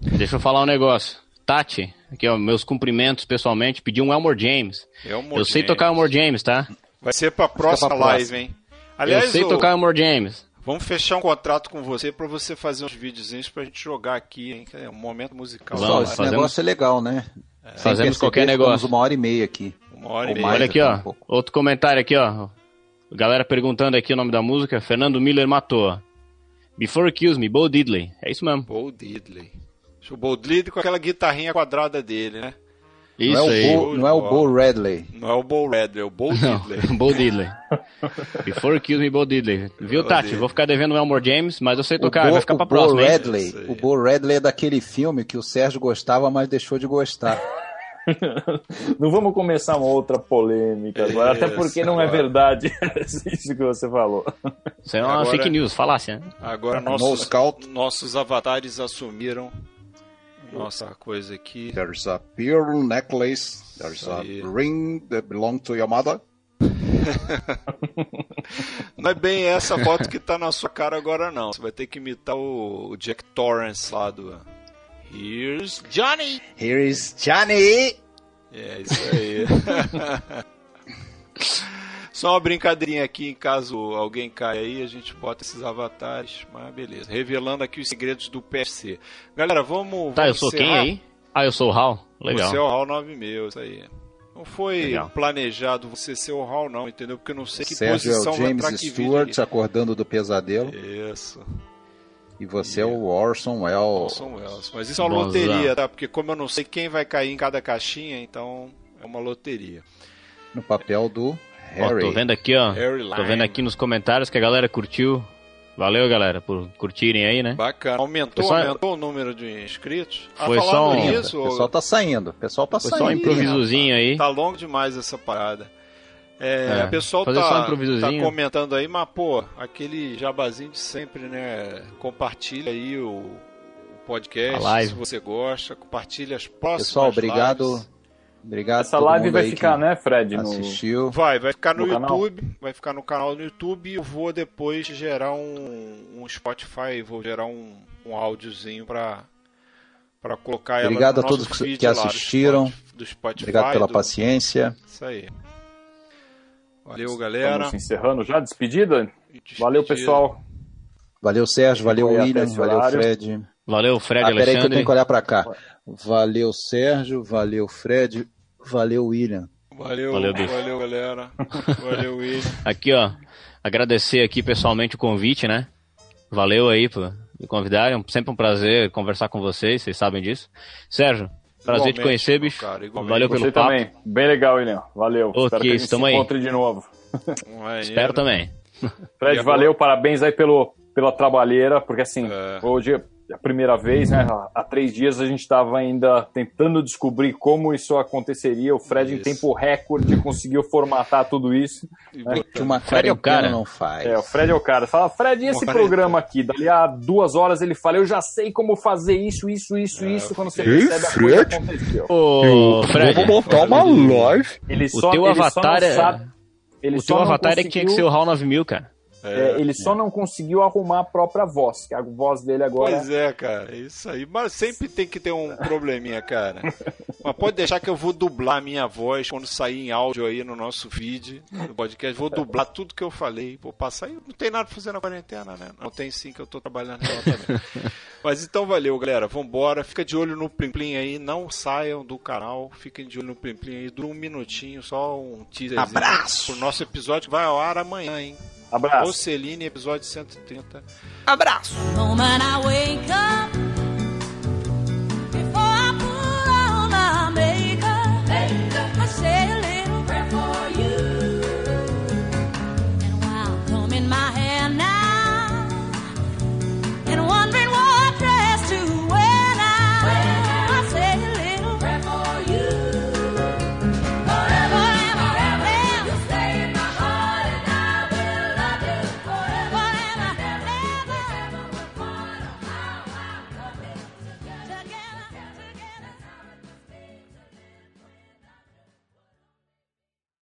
Deixa eu falar um negócio. Tati, aqui ó, meus cumprimentos pessoalmente, pedi um Elmore James. É o Elmore eu sei James. tocar Elmore James, tá? Vai ser pra próxima pra live, próxima. hein? Aliás, eu sei ô, tocar Elmore James. vamos fechar um contrato com você pra você fazer uns videozinhos pra gente jogar aqui, hein? É um momento musical. Vamos, esse live. fazemos- negócio é legal, né? Sem Fazemos perceber, qualquer negócio. uma hora e meia aqui. Uma hora e meia. Olha aqui, ó. um. Outro comentário aqui, ó. Galera perguntando aqui o nome da música. Fernando Miller matou. Before Kills Me, Bo Diddley. É isso mesmo. Bo Diddley. O Bo Diddley com aquela guitarrinha quadrada dele, né? Isso não é aí. o Bo, não é o Bo Radley. Não é o Bo Redley, é o Bo Não, Diddley. Bo Diddley. Before Kills Me, Bo Diddley. Viu, Bo Tati? Diddley. Vou ficar devendo o Elmore James, mas eu sei tocar. Bo, Vai ficar pra Bo próxima, hein? Radley, o Bo Radley é daquele filme que o Sérgio gostava, mas deixou de gostar. Não vamos começar uma outra polêmica agora, até Isso, porque não é agora. verdade isso que você falou. Isso é uma Agora- fake news, falácia. né? Agora No nossos, nossos avatares assumiram nossa coisa aqui. There's a pearl necklace. There's a ring that belongs to your mother. Não é bem essa foto que tá na sua cara agora, não. Você vai ter que imitar o, Jack Torrance lá do. Here's Johnny! Here is Johnny! É isso aí. Só uma brincadeirinha aqui, em caso alguém caia aí, a gente bota esses avatares, mas beleza. Revelando aqui os segredos do PFC. Galera, vamos. Tá, eu vamos sou quem encerrar. aí? Ah, eu sou o Hal. Legal. Você é o HAL 9000, isso aí. Não foi Legal. planejado você ser o HAL, não, entendeu? Porque eu não sei que Sérgio é posição o vai James que Stewart acordando do pesadelo. Isso. E você é o Orson Welles. Orson Welles. Mas isso é uma Bonzão. loteria, tá? Porque como eu não sei quem vai cair em cada caixinha, então é uma loteria. No papel do Ó, Harry. tô vendo aqui, ó. Harry Tô vendo aqui nos comentários que a galera curtiu. Valeu, galera, por curtirem aí, né? Bacana. Aumentou, só- aumentou o número de inscritos? Ah, Foi só falando um- nisso, O pessoal tá saindo. O pessoal tá Foi só um saindo. improvisozinho aí. Tá longo demais essa parada. É, É, a pessoa fazer só um tá, tá comentando aí, mas pô, aquele jabazinho de sempre, né? Compartilha aí o, o podcast se você gosta, compartilha as próximas Pessoal, obrigado. lives. Obrigado Essa live vai ficar, né, Fred? No... Assistiu. Vai, vai ficar no, No canal? YouTube, vai ficar no canal do YouTube e eu vou depois gerar um, um Spotify, vou gerar um, um áudiozinho pra, Para colocar ela Obrigado no a todos que- assistiram. Do Spotify, Obrigado pela do- paciência. Isso aí. Valeu, galera. Estamos encerrando já, despedida? Valeu, Despedida. pessoal. Valeu, Sérgio. Valeu, William. Valeu. Fred. Valeu, Fred Ah, peraí que eu Alexandre. tenho que olhar pra cá. Valeu, Sérgio. Valeu, Fred. Valeu, William. Valeu, Valeu, valeu, galera. Valeu, William. Aqui, ó. Agradecer aqui pessoalmente o convite, né? Valeu aí por me convidarem. Sempre um prazer conversar com vocês, vocês sabem disso. Sérgio, prazer Igualmente, te conhecer, bicho. cara. Valeu Você pelo papo. também. Bem legal, William. Valeu. Ok, Espero que a gente se aí. encontre de novo. Maneiro. Espero também. Fred, valeu, parabéns aí pelo, pela trabalheira, porque assim, É. hoje a primeira vez, né? Há- Há três dias a gente estava ainda tentando descobrir como isso aconteceria. O Fred, em Isso. tempo recorde, conseguiu formatar tudo isso. E Que uma Fred é o cara. não faz. É, o Fred é o cara. Fala, Fred, e esse Uma programa aqui? Dali a duas horas ele fala, eu já sei como fazer isso, isso, isso, É, isso. Quando você Ei, percebe, a coisa Fred? aconteceu. Ô, Fred, live. Ele o só, teu ele só avatar não é. sabe- ele O teu avatar é que tinha que ser conseguiu- o HAL 9000, cara. É, ele só não conseguiu arrumar a própria voz, que a voz dele agora Pois é, cara, isso aí. Mas sempre tem que ter um probleminha, cara. Mas pode deixar que eu vou dublar a minha voz quando sair em áudio aí no nosso feed, no podcast. Vou dublar tudo que eu falei. Vou passar. aí. Não tem nada pra fazer na quarentena, né? Não tem sim que eu tô trabalhando nela também. Mas então valeu, galera. Vambora. Fica de olho no Plim Plim aí. Não saiam do canal. Fiquem de olho no Plim Plim aí. Dura um minutinho, só um teaser. Abraço! Pro nosso episódio que vai ao ar amanhã, hein? Abraço. Roceline, episódio 130. Abraço!